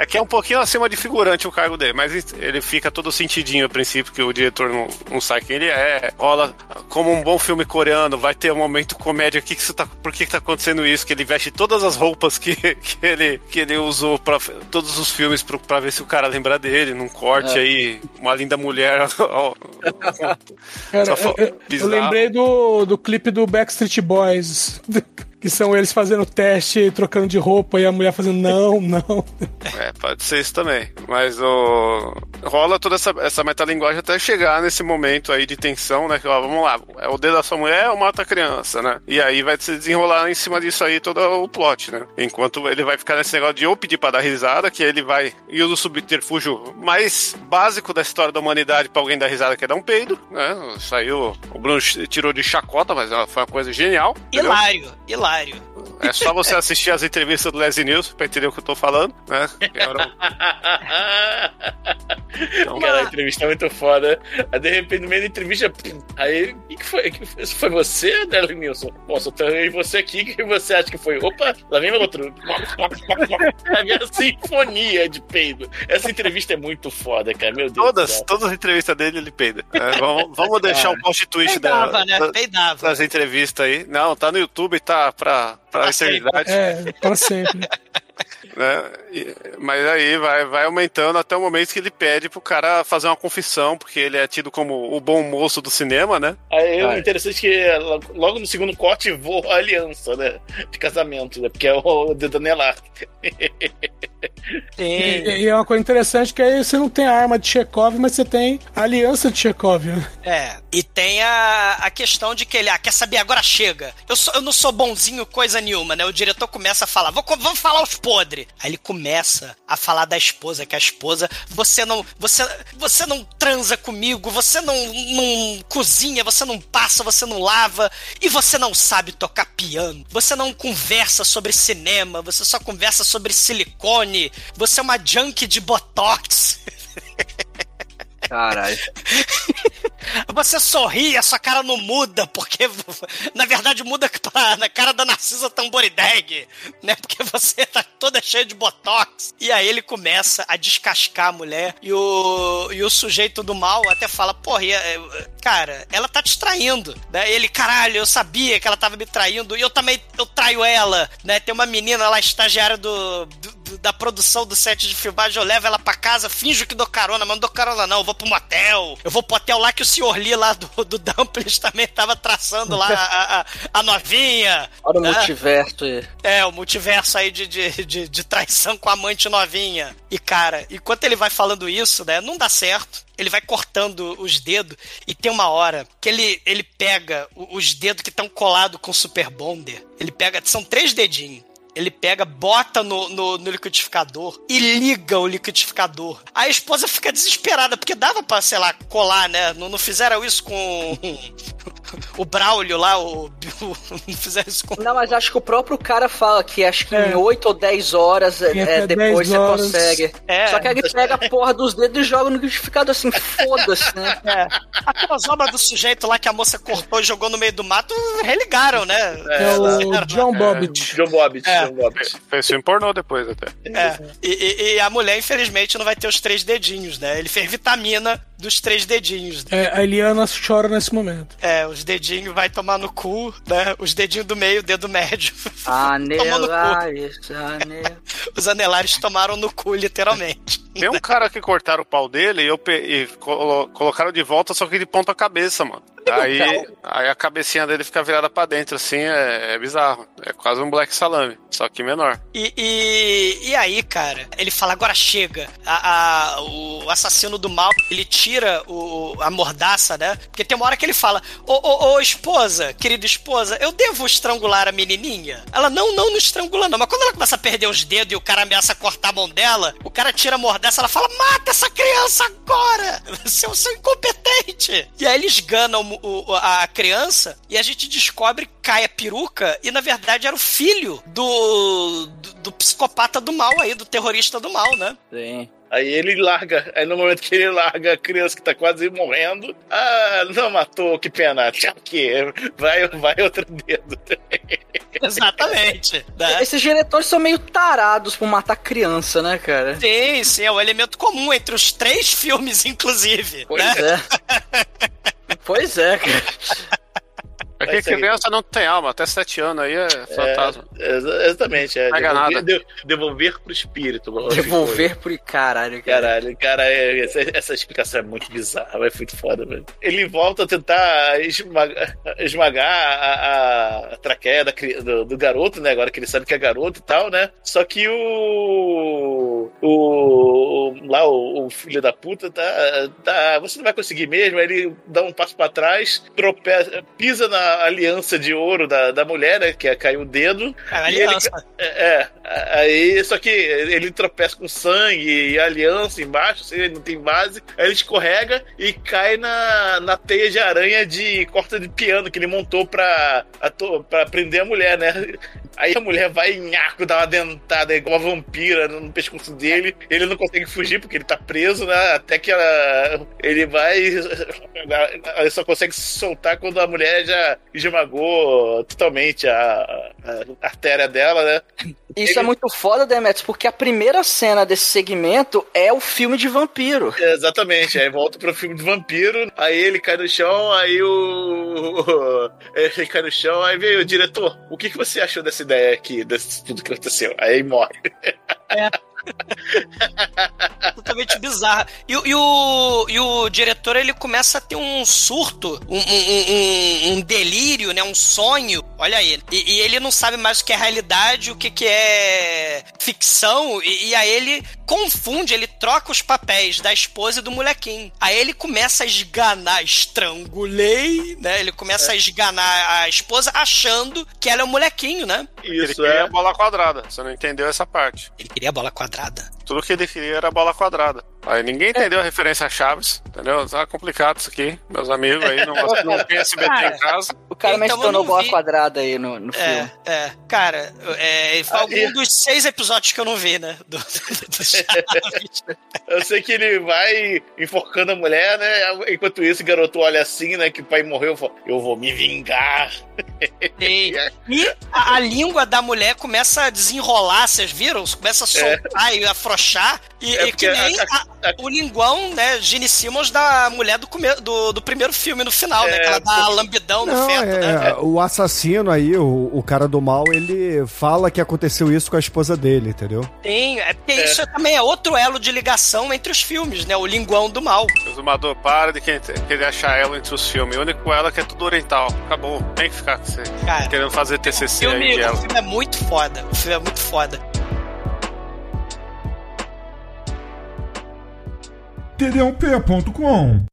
é que é um pouquinho acima de figurante o cargo dele, mas ele fica todo sentidinho a princípio que o diretor não, não sabe quem ele é. Rola como um bom filme coreano, vai ter um momento comédia. Que que isso tá, por que, que tá acontecendo isso? Que ele veste todas as roupas que, [LAUGHS] que, ele, que ele usou pra todos os filmes pro, pra ver se o cara lembra dele. Num corte É. aí, uma linda mulher. [LAUGHS] ó, Cara, eu, eu- eu lembrei do, do clipe do Backstreet Boys. [LAUGHS] Que são eles fazendo teste, trocando de roupa e a mulher fazendo não, não. É, pode ser isso também. Mas o. Rola toda essa, essa metalinguagem até chegar nesse momento aí de tensão, né? Que, ó, vamos lá, é o dedo da sua mulher ou mata a criança, né? E aí vai se desenrolar em cima disso aí todo o plot, né? Enquanto ele vai ficar nesse negócio de ou pedir pra dar risada, que ele vai. E usa o subterfúgio mais básico da história da humanidade pra alguém dar risada, que é dar um peido, né? Saiu. O Bruno tirou de chacota, mas foi uma coisa genial. entendeu? Hilário, hilário. É só você assistir as entrevistas do Leslie News pra entender o que eu tô falando, né? Era- Então, Cara, a entrevista é muito foda. Aí, de repente, no meio da entrevista, pum, aí, o que, foi? Que foi? Isso foi você, Délio Nilson? Pô, só tem você aqui, o que você acha que foi? Opa, lá vem outro. [LAUGHS] A minha sinfonia de peido. Essa entrevista é muito foda, cara, meu Deus todas, todas as entrevistas dele ele peida. É, vamos, vamos [LAUGHS] deixar o post twist da, Peidava, né? da- Peidava. das entrevistas aí. Não, tá no YouTube, tá pra, pra Pra eternidade. É, para sempre. [LAUGHS] né? E- mas aí vai, vai aumentando até o momento que ele pede pro cara fazer uma confissão, porque ele é tido como o bom moço do cinema, né? Aí o é. interessante é que lo- logo no segundo corte voa a aliança, né? De casamento, né? Porque é o dedo anelar. [LAUGHS] Sim. E, e é uma coisa interessante que aí você não tem a arma de Chekhov, mas você tem a aliança de Chekhov. né? É, e tem a, a questão de que ele, ah, quer saber, agora chega. Eu, sou, eu não sou bonzinho coisa nenhuma, né? O diretor começa a falar, "Vou vamos falar os podres. Aí ele começa a falar da esposa, que a esposa, você não, você, você não transa comigo, você não, não cozinha, você não passa, você não lava, e você não sabe tocar piano. Você não conversa sobre cinema, você só conversa sobre silicone, você é uma junk de botox. Caralho. [LAUGHS] Você sorri, a sua cara não muda, porque na verdade muda pra, na cara da Narcisa Tamborideg, né? Porque você tá toda cheia de botox. E aí ele começa a descascar a mulher e o, e o sujeito do mal até fala: Porra, e, é, cara, ela tá te traindo. Né? Ele, caralho, eu sabia que ela tava me traindo e eu também eu traio ela, né? Tem uma menina lá, estagiária do do- da produção do set de filmagem, eu levo ela pra casa, finjo que dou carona, mas não dou carona não, eu vou pro motel. Eu vou pro hotel lá que o senhor Lee lá do, do Dumplings também tava traçando lá a, a, a novinha. Olha o né? multiverso aí. É, o multiverso aí de, de, de, de traição com a amante novinha. E, cara, enquanto ele vai falando isso, né, não dá certo. Ele vai cortando os dedos e tem uma hora que ele, ele pega os dedos que estão colados com o Super Bonder. Ele pega, são três dedinhos. Ele pega, bota no, no, no liquidificador e liga o liquidificador. A esposa fica desesperada, porque dava pra, sei lá, colar, né? Não, não fizeram isso com o Braulio lá, o, o- [LAUGHS] não fizeram isso com Não, mas acho que o próprio cara fala que acho que É. em 8 ou 10 horas é, é, depois 10 você horas. consegue. É. Só que aí ele pega a porra dos dedos e joga no liquidificador assim, foda-se, né? É. Aquelas obras do sujeito lá que a moça cortou e jogou no meio do mato, religaram, né? É, o John Bobbitt. John Bobbitt, É. John Bobbitt. Fez filme pornô depois até. É. E, e- e a mulher, infelizmente, não vai ter os três dedinhos, né? Ele fez vitamina dos três dedinhos. É, a Eliana chora nesse momento. É, os dedinhos vai tomar no cu, né? Os dedinhos do meio, o dedo médio. [LAUGHS] Cu. Anelares, anel... [LAUGHS] Os anelares tomaram no cu, literalmente. Tem um cara que cortaram o pau dele e, eu pe- e colo- colocaram de volta, só que de ponta cabeça, mano. Aí, aí a cabecinha dele fica virada pra dentro, assim, é, é bizarro. É quase um black salame, só que menor. E, e, e aí, cara, ele fala, agora chega. A, a- o assassino do mal, ele tira o, a mordaça, né? Porque tem uma hora que ele fala, ô, ô, ô, esposa, querida esposa, eu devo estrangular a menininha? Ela, não, não, não estrangula não. Mas quando ela começa a perder os dedos e o cara ameaça cortar a mão dela, o cara tira a mordaça, ela fala, mata essa criança agora! [LAUGHS] Seu, seu incompetente! E aí eles ganam o- o- a criança e a gente descobre que cai a peruca e na verdade era o filho do, do, do psicopata do mal aí, do terrorista do mal, né? Sim. Aí ele larga, aí no momento que ele larga a criança que tá quase morrendo, ah, não matou, que pena, [LAUGHS] tchau, que vai, vai outro dedo. [LAUGHS] Exatamente. né? Esses diretores são meio tarados por matar criança, né, cara? Sim, sim, é um elemento comum entre os três filmes, inclusive. Pois né? é. [LAUGHS] pois é, cara. É que ser- criança não tem alma, até sete anos aí é fantasma. É, exa- exatamente, é Pega devolver, nada. de- devolver pro espírito. Devolver por caralho, cara. Caralho, cara, é- essa, essa explicação é muito bizarra, é muito foda, velho. Ele volta a tentar esmagar, esmagar a, a traqueia da do, do garoto, né? Agora que ele sabe que é garoto e tal, né? Só que o. O. Lá, o, o filho da puta tá, tá. Você não vai conseguir mesmo. Aí ele dá um passo pra trás, tropeça, pisa na aliança de ouro da, da mulher, né? Que é caiu o dedo. É E ele-. É, é, aí, só que ele tropeça com sangue e aliança embaixo, assim, ele não tem base, aí ele escorrega e cai na, na teia de aranha de corta de piano que ele montou pra, ato- pra prender a mulher, né? Aí a mulher vai em arco, dá uma dentada igual uma vampira no pescoço dele, ele não consegue fugir porque ele tá preso, né? Até que ela, ele vai. Ele só consegue se soltar quando a mulher já esmagou totalmente a, a artéria dela, né? Isso Ele- é muito foda, Demetrius, porque a primeira cena desse segmento é o filme de vampiro. Exatamente, aí volta pro filme de vampiro, aí ele cai no chão, aí o. [LAUGHS] Ele cai no chão, aí veio o diretor. O que, que você achou dessa ideia aqui, desse tudo que aconteceu? Aí morre. [LAUGHS] Totalmente bizarra. E, o- e o, e o diretor, ele começa a ter um surto, um, um- um- um delírio, né? Um sonho. Olha aí. E, e ele não sabe mais o que é realidade, o que, que é ficção. E, e aí ele confunde, ele troca os papéis da esposa e do molequinho. Aí ele começa a esganar, estrangulei, né? Ele começa a esganar a esposa achando que ela é o molequinho, né? Ele Isso queria é. a bola quadrada. Você não entendeu essa parte. Ele queria a bola quadrada. Tudo que ele queria era bola quadrada. Aí ninguém entendeu a referência a Chaves, entendeu? Tá complicado isso aqui. Meus amigos aí não, não tem SBT Cara, em casa. O cara Então, mencionou bola vi. quadrada aí no, no filme. É, é. Cara, é, foi Ah, algum e- dos seis episódios que eu não vi, né? Do, do Chaves. [LAUGHS] Eu sei que ele vai enforcando a mulher, né? Enquanto isso, o garoto olha assim, né? Que o pai morreu e fala: Eu vou me vingar. [LAUGHS] E, e a, a língua da mulher começa a desenrolar, vocês viram? Começa a soltar e afrouxar. E, É e que nem a- a- a- o linguão, né, Gene Simmons da mulher do, come, do, do primeiro filme no final, né? É, Que ela dá lambidão no Não, feto, né? é, o assassino aí, o, o cara do mal, ele fala que aconteceu isso com a esposa dele, entendeu? Tem, é porque isso também é outro elo de ligação entre os filmes, né? O linguão do mal. Exumador, para de querer achar ela entre os filmes. O único ela que é tudo oriental. Acabou. Tem que ficar com você. Cara, Querendo fazer o TCC aí filme, de o ela. filme é muito foda. O filme é muito foda. td1p.com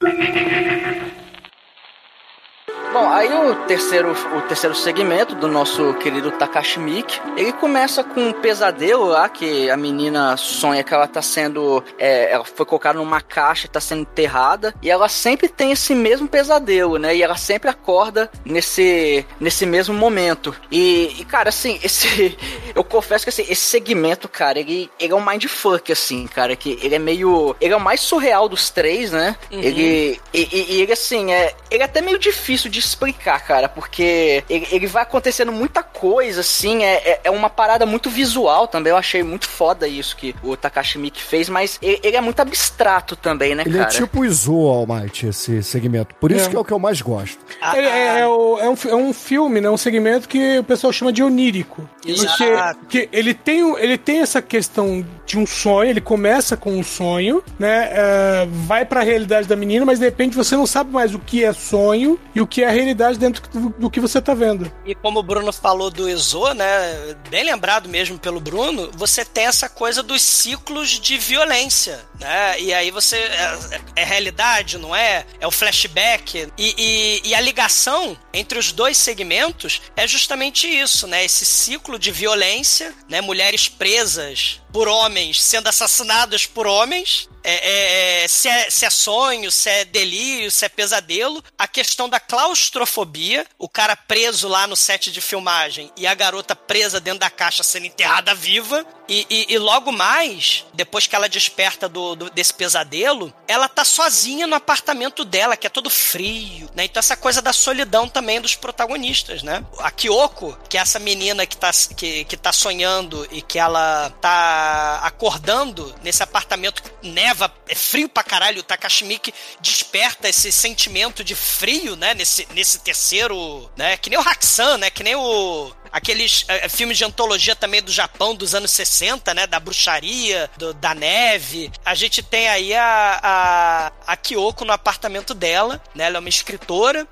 Bom, aí o terceiro, o terceiro segmento do nosso querido Takashi Miike, ele começa com um pesadelo lá, que a menina sonha que ela tá sendo, é, ela foi colocada numa caixa, e tá sendo enterrada, e ela sempre tem esse mesmo pesadelo, né, e ela sempre acorda nesse, nesse mesmo momento. E, e, cara, assim, [LAUGHS] esse, eu confesso que assim, esse segmento, cara, ele, ele é um mindfuck, assim, cara, que ele é meio, ele é o mais surreal dos três, né, ele, e, e- e ele, assim, é, ele é até meio difícil de explicar, cara, porque ele, ele vai acontecendo muita coisa, assim, é, é, é uma parada muito visual também, eu achei muito foda isso que o Takashi Miike fez, mas ele, ele é muito abstrato também, né, Ele cara? é tipo o Izo Almighty, esse segmento. Por isso É. que é o que eu mais gosto. A- É, é- é o- é um, é um filme, né? Um segmento que o pessoal chama de onírico. Exato. Porque, porque ele, tem, ele tem essa questão de um sonho, ele começa com um sonho, né? é, vai pra realidade da menina, mas de repente você não sabe mais o que é sonho e o que é a realidade dentro do, que você tá vendo. E como o Bruno falou do Exo, né? Bem lembrado mesmo pelo Bruno, você tem essa coisa dos ciclos de violência, né? E aí você. É, é realidade, não é? É o flashback. E, e- e a ligação entre os dois segmentos é justamente isso, né? Esse ciclo de violência, né? Mulheres presas por homens sendo assassinadas por homens. É, é- é- se, é, se é sonho, se é delírio, se é pesadelo. A questão da claustrofobia, o cara preso lá no set de filmagem e a garota presa dentro da caixa sendo enterrada viva. E, e- e logo mais, depois que ela desperta do, do- desse pesadelo, ela tá sozinha no apartamento dela, que é todo frio, né? Então essa coisa da solidão também dos protagonistas, né? A Kyoko, que é essa menina que tá, que, que tá sonhando e que ela tá acordando nesse apartamento que neva, é frio pra caralho, o Takashi Miike desperta esse sentimento de frio, né? Nesse, nesse terceiro, né? Que nem o Hakusan, né? Que nem o aqueles eh, filmes de antologia também do Japão dos anos 60, né? Da bruxaria, do- da neve. A gente tem aí a, a, a Kyoko no apartamento dela, né? Ela é uma escritora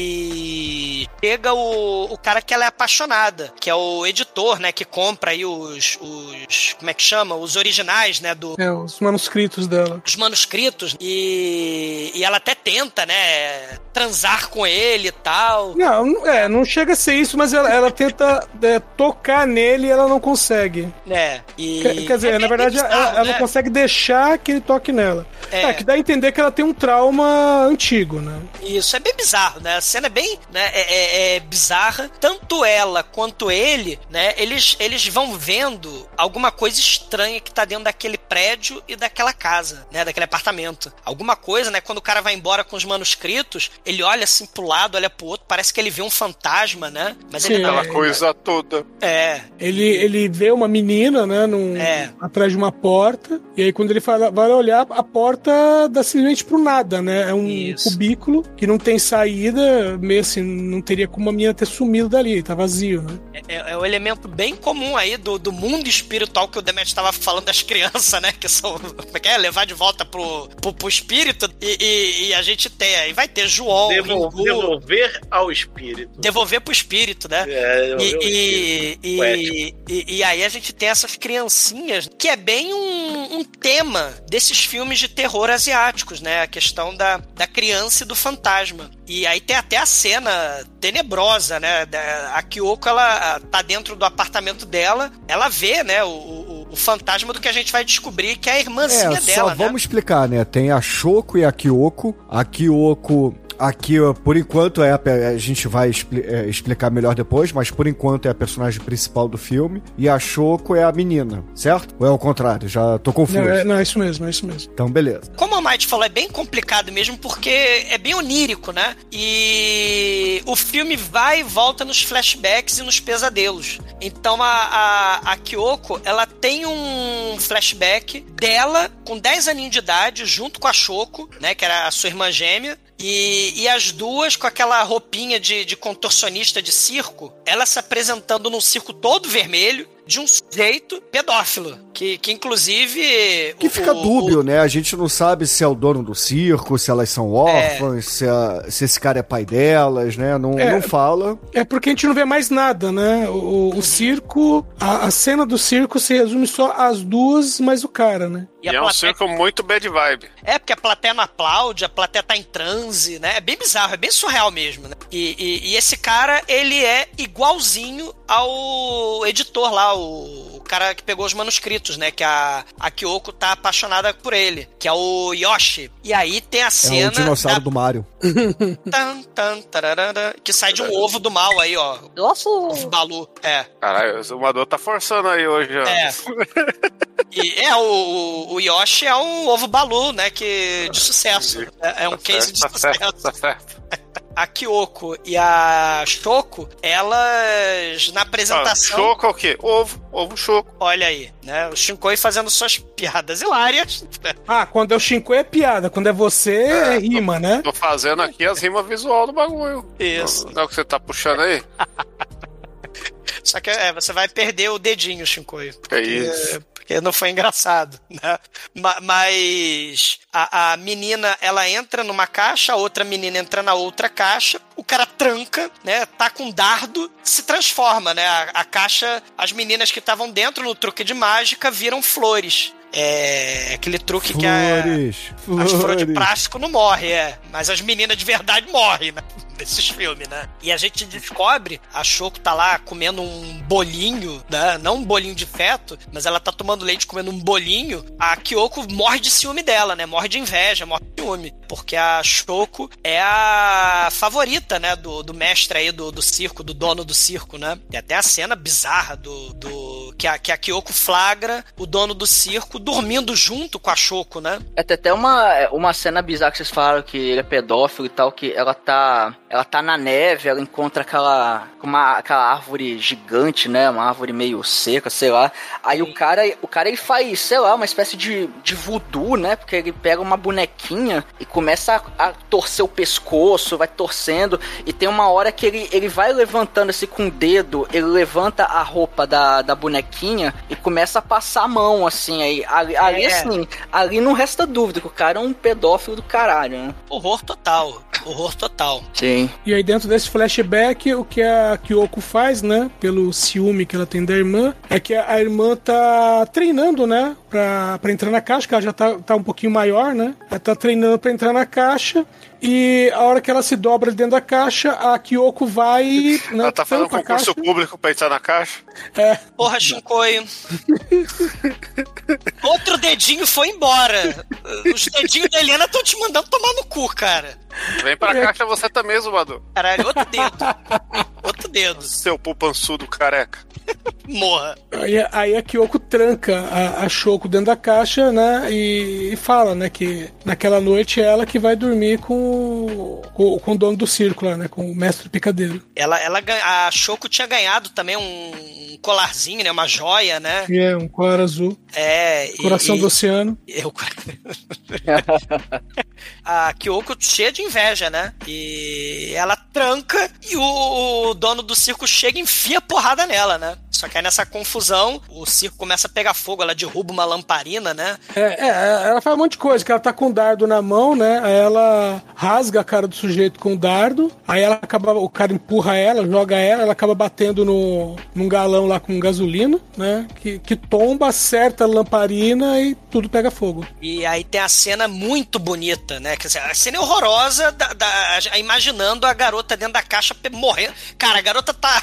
e chega o, o cara que ela é apaixonada, que é o editor, né? Que compra aí os, os como é que chama? Os originais, né? Do, É, os manuscritos dela. os manuscritos e, e ela até tenta, né? Transar com ele e tal. Não, é, não chega a ser isso, mas ela, ela tenta é, tocar nele e ela não consegue. né? E Quer, quer dizer, é na verdade, ela, bizarro, ela né? não consegue deixar que ele toque nela. É. É. que dá a entender que ela tem um trauma antigo, né? Isso é bem bizarro, né? A cena é bem né, é, é- é bizarra. Tanto ela quanto ele, né? Eles, eles vão vendo alguma coisa estranha que tá dentro daquele prédio e daquela casa, né? Daquele apartamento. Alguma coisa, né? Quando o cara vai embora com os manuscritos, ele olha assim pro lado, olha pro outro, parece que ele vê um fantasma, né? Mas ele Sim. não Ela é. Coisa toda. É, Ele, ele vê uma menina, né, num, É. atrás de uma porta, e aí quando ele fala, vai olhar, a porta dá simplesmente pro nada, né? É um Isso. cubículo que não tem saída, meio assim, não teria como a menina ter sumido dali, tá vazio, né? é, é um elemento bem comum aí do, do mundo espiritual que o Demet estava falando das crianças, né? Que são. Como é que é? Levar de volta pro, pro, pro espírito. E, e- e a gente tem aí, vai ter João, Devolver ao espírito. devolver pro espírito, né? É, E, e, espírito. e, e- e aí a gente tem essas criancinhas, que é bem um, um tema desses filmes de terror asiáticos, né? A questão da, da criança e do fantasma. E aí tem até a cena tenebrosa, né? Da- A Kyoko, ela tá dentro do apartamento dela, ela vê, né, o, o, o fantasma do que a gente vai descobrir que é a irmãzinha É, só dela, né? vamos explicar, né? Tem a Shoko e a Kyoko. A Kyoko. Aqui, ó, por enquanto, é a, a gente vai expli- é, explicar melhor depois, mas por enquanto é a personagem principal do filme. E a Shoko é a menina, certo? Ou é o contrário? Já tô confuso. Não, é, não, é isso mesmo, é isso mesmo. Então, beleza. Como a Might falou, é bem complicado mesmo, porque é bem onírico, né? E o filme vai e volta nos flashbacks e nos pesadelos. Então a, a, a Kyoko, ela tem um flashback dela com 10 aninhos de idade, junto com a Shoko, né? Que era a sua irmã gêmea. E, e as duas com aquela roupinha de, de contorcionista de circo, ela se apresentando num circo todo vermelho, de um sujeito pedófilo. Que, que inclusive. Que o- fica o- dúbio, né? A gente não sabe se é o dono do circo, se elas são órfãs, se, a- se esse cara é pai delas, né? Não, É. não fala. É porque a gente não vê mais nada, né? O, o circo, a, a cena do circo se resume só às duas, mais o cara, né? E E, é um circo muito bad vibe. É, porque a plateia não aplaude, a plateia tá em transe, né? É bem bizarro, é bem surreal mesmo, né? E, e- e esse cara, ele é igualzinho ao editor lá, o, o cara que pegou os manuscritos, né? Que a, a Kyoko tá apaixonada por ele, que é o Yoshi. E aí tem a É cena... o dinossauro da- do Mario. [LAUGHS] tan, tan, tararara, que sai de um ovo do mal aí, ó. Nossa, Ovo Balu, é. Caralho, o Zumador tá forçando aí hoje, ó. É. E é, o, o Yoshi é um ovo Balu, né? Que, de sucesso. É, é um Tá case de certo, tá sucesso. certo, tá certo. [LAUGHS] a Kyoko e a Shoko, elas na Ah, apresentação. choco é o quê? Ovo, ovo choco. Olha aí, né? O Shinkoi fazendo suas piadas hilárias. [LAUGHS] Ah, quando é o Shinko é piada, quando é você é, rima, né? Tô fazendo aqui as rimas visual do bagulho. Isso. Não, não é o que você tá puxando aí? [LAUGHS] Só que é, você vai perder o dedinho, Shinkoi. É isso. Porque não foi engraçado, [LAUGHS] né? Ma- Mas a, a menina, ela entra numa caixa, a outra menina entra na outra caixa, o cara tranca, né? Tá com um dardo, se transforma, né? A, a caixa, as meninas que estavam dentro no truque de mágica viram flores. É aquele truque que a, Flores. as flores de Flores. plástico não morrem, é. Mas as meninas de verdade morrem, né? Nesses filmes, né? E a gente descobre, a Choco tá lá comendo um bolinho, né? Não um bolinho de feto, mas ela tá tomando leite comendo um bolinho. A Kyoko morre de ciúme dela, né? Morre de inveja, morre de ciúme. Porque a Choco é a favorita, né? Do, do mestre aí do, do circo, do dono do circo, né? Tem até a cena bizarra do. do que, a, que a Kyoko flagra o dono do circo dormindo junto com a Choco, né? É, até uma, uma cena bizarra que vocês falaram que ele é pedófilo e tal, que ela tá. Ela tá na neve, ela encontra aquela. Uma, aquela árvore gigante, né? Uma árvore meio seca, sei lá. Aí o cara, o cara ele faz, sei lá, uma espécie de, de voodoo, né? Porque ele pega uma bonequinha e começa a, a torcer o pescoço, vai torcendo. E tem uma hora que ele, ele vai levantando assim com o dedo, ele levanta a roupa da, da bonequinha e começa a passar a mão, assim. Aí, ali, ali, É. assim, ali não resta dúvida que o cara é um pedófilo do caralho, né? Horror total. Horror total. Sim. E aí dentro desse flashback, o que a Kyoko faz, né, pelo ciúme que ela tem da irmã, é que a irmã tá treinando, né, pra, pra entrar na caixa, que ela já tá, tá um pouquinho maior, né, ela tá treinando pra entrar na caixa, e a hora que ela se dobra dentro da caixa, a Kyoko vai, né, Ela tá fazendo a concurso caixa. público pra entrar na caixa. É, Porra, Shinkoi. [LAUGHS] Outro dedinho foi embora. Os dedinhos da Helena estão te mandando tomar no cu, cara. Vem pra caixa você também, Zumador. Caralho, outro dedo. [LAUGHS] Outro dedo. Seu pupançudo careca. Morra. Aí, aí a Kyoko tranca a, a Shoko dentro da caixa, né? E, e fala, né, que naquela noite é ela que vai dormir com, o- com, com o dono do circo lá, né? Com o mestre picadeiro. Ela, ela, a Choco tinha ganhado também um colarzinho, né? Uma joia, né? É um colar azul, É. coração e- do oceano. Eu... [LAUGHS] [LAUGHS] a Kyoko cheia de inveja, né? E ela tranca e o dono do circo chega e enfia porrada nela, né? Só que aí nessa confusão, o circo começa a pegar fogo, ela derruba uma lamparina, né? É, é, ela faz um monte de coisa, que ela tá com o dardo na mão, né? Aí ela rasga a cara do sujeito com o dardo, aí ela acaba, o cara empurra ela, joga ela, ela acaba batendo no, num galão lá com gasolina, né? Que, que tomba, acerta a lamparina e tudo pega fogo. E aí tem a cena muito bonita, né? Quer dizer, a cena é horrorosa, da, da- imaginando a garota dentro da caixa morrendo. Cara, a garota tá,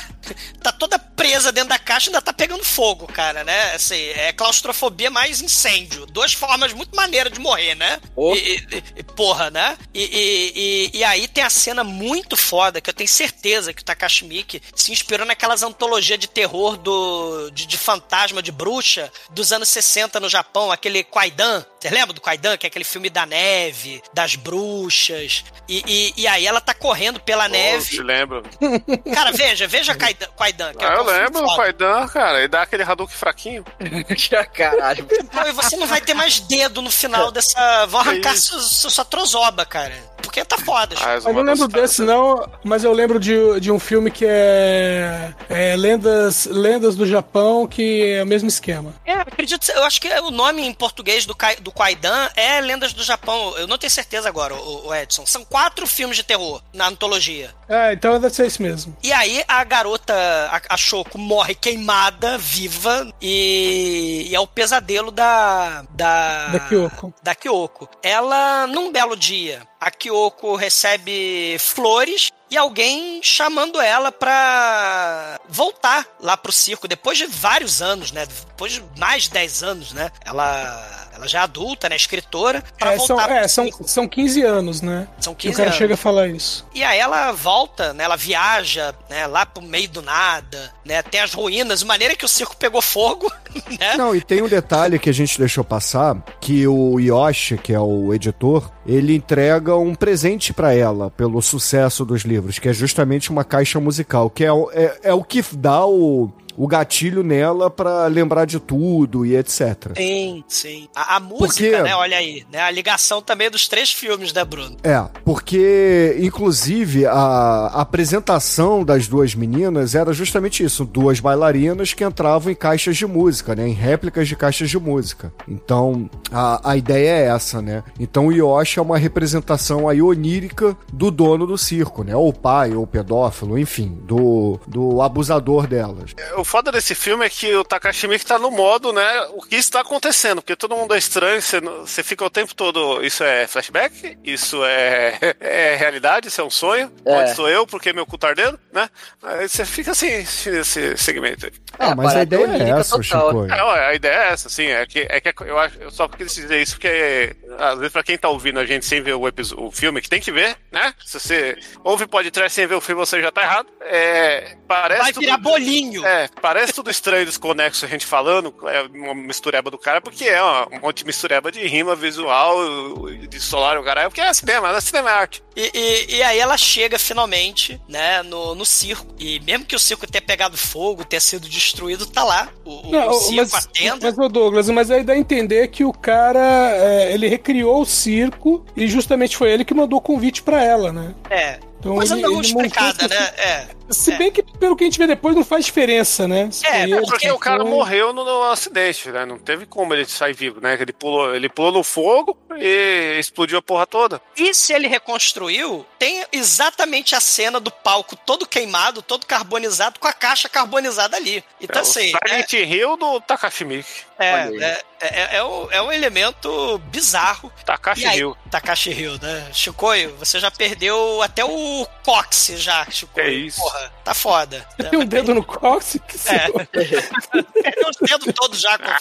tá toda presa dentro da caixa e ainda tá pegando fogo, cara, né? Assim, é claustrofobia mais incêndio. Duas formas muito maneiras de morrer, né? Oh. E, e- e- porra, né? E, e- aí tem a cena muito foda, que eu tenho certeza que o Takashi Miike se inspirou naquelas antologias de terror do, de, de fantasma, de bruxa, dos anos 60 no Japão, aquele Kwaidan. Você lembra do Kwaidan? Que é aquele filme da neve, das bruxas. E, e- e aí ela tá correndo pela Pô, neve. te lembro. [LAUGHS] Cara, veja, veja Kwaidan. Kwaidan que é Ah, eu lembro do foda. Kaidan, cara. Ele dá aquele Hadouken fraquinho. [LAUGHS] Caralho. Pô, e você não vai ter mais dedo no final [LAUGHS] dessa. Vão arrancar sua, sua, sua trozoba, cara. Porque tá foda. Ah, Mas eu não lembro desse não, mas eu lembro de, de um filme que é, é Lendas, Lendas do Japão, que é o mesmo esquema. É, acredito, eu acho que o nome em português do, do Kwaidan é Lendas do Japão. Eu não tenho certeza agora, o, o Edson. São quatro filmes de terror na antologia. É, então deve ser isso mesmo. E aí a garota, a, a Shoko, morre queimada, viva, e, e é o pesadelo da. Da, Da Kyoko. Da Kyoko. Ela, num belo dia, a Kyoko recebe flores e alguém chamando ela pra voltar lá pro circo, depois de vários anos, né? Depois de mais de 10 anos, né? Ela, ela já é adulta, né? Escritora, pra É, são, voltar é, pro são, circo. são 15 anos, né? São E 15 o cara anos. chega a falar isso. E aí ela volta, né? Ela viaja, né? Lá pro meio do nada, né? Tem as ruínas, de maneira que o circo pegou fogo, [LAUGHS] né? Não, e tem um detalhe que a gente deixou passar, que o Yoshi, que é o editor, ele entrega um presente pra ela pelo sucesso dos livros, que é justamente uma caixa musical, que é, é, é o que dá o, o gatilho nela pra lembrar de tudo e etc. Sim, sim. A, a música, Porque- né? Olha aí, né? A ligação também dos três filmes, né, Bruno? É, porque, inclusive, a, a apresentação das duas meninas era justamente isso: duas bailarinas que entravam em caixas de música, né? Em réplicas de caixas de música. Então, a, a ideia é essa, né? Então, o Yoshi é uma representação aí onírica do dono do circo, né? Ou o pai, ou o pedófilo, enfim, do, do abusador delas. O foda desse filme é que o Takashi Miike tá no modo, né? O que está acontecendo? Porque todo mundo é estranho, você, você fica o tempo todo. Isso é flashback? Isso é, [LAUGHS] é realidade? Isso é um sonho? É. Onde sou eu? Porque meu cu tá ardendo? Né? Aí você fica assim nesse segmento aí. Ah, mas a parada ideia é essa. Chico. É, a ideia é essa, assim, é que, é que eu, acho, eu só quis dizer isso porque, às vezes, pra quem tá ouvindo a gente sem ver o, episo- o filme, que tem que ver, né? Se você ouve podcast sem ver o filme, você já tá errado. É, parece Vai tudo- virar bolinho. É, parece tudo estranho, desconexo a gente falando, é uma mistureba do cara, porque é uma, um monte de mistureba de rima visual, de solar, o caralho, porque é cinema, é cinema arte. E, e- e aí ela chega finalmente, né, no, no circo. E mesmo que o circo tenha pegado fogo, tenha sido destruído, tá lá. O, Não, o circo, mas, a tenda. mas, ô Douglas, mas aí dá a entender que o cara, é, ele recriou o circo e justamente foi ele que mandou o convite pra ela, né? É. Então Coisa ele- não ele explicada, né? É. Se É. bem que pelo que a gente vê depois não faz diferença, né? Se É, ele, Porque se o cara foi- morreu no, no acidente, né? Não teve como ele sair vivo, né? Ele pulou, ele pulou no fogo e explodiu a porra toda. E se ele reconstruiu, tem exatamente a cena do palco todo queimado, todo carbonizado, com a caixa carbonizada ali. Então, É o assim, Silent Hill do Takashi Miike. É, É, aí. é, é, é um, é um elemento bizarro. Takashi Hill. Takashi Hill, né? Chicoio, você já perdeu até o cóccix já, Chicoio. É isso. Porra, tá foda. [LAUGHS] Tem um dedo no cóccix? Que É. Perdeu os dedos todos já com a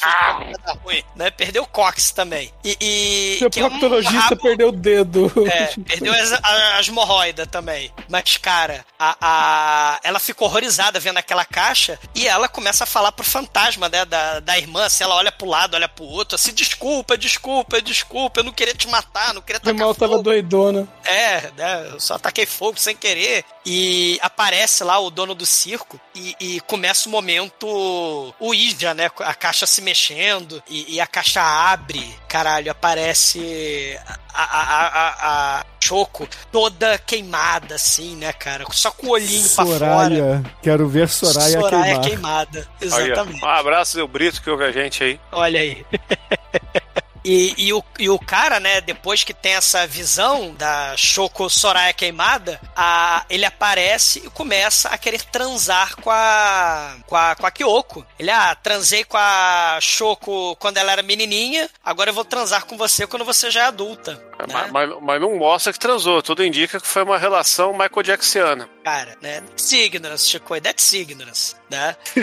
tá ruim, né? Perdeu o cóccix também. E, e Seu que é um proctologista rabo- perdeu o dedo. É, perdeu as, as hemorroidas também. Mas, cara, a, a- ela ficou horrorizada vendo aquela caixa e ela começa a falar pro fantasma, né, da, da irmã. Se ela olha pro lado, olha pro outro, assim, desculpa, desculpa, desculpa, eu não queria te matar, não queria tacar mal tava fogo. doidona. É, né? Eu só ataquei fogo sem querer. E aparece lá o dono do circo e, e começa o momento o Ija, né? A caixa se mexendo e, e a caixa abre. Caralho, aparece a, a, a, Choco toda queimada, assim, né, cara? Só com o olhinho pra fora. Soraya. Quero ver Soraya, Soraya queimar. queimada. Aí, ó. Exatamente. Um abraço, Zé Brito, que ouve a gente aí. Olha aí. [LAUGHS] E, e, o, e o cara, né, depois que tem essa visão da Shoko Soraya queimada, a, ele aparece e começa a querer transar com a, com a, com a Kyoko. Ele, ah, transei com a Shoko quando ela era menininha, agora eu vou transar com você quando você já é adulta. Né? Mas, mas- não mostra que transou, tudo indica que foi uma relação Michael Jacksoniana. Cara, né? Ignorance, Chico, that's ignorance, né? [LAUGHS]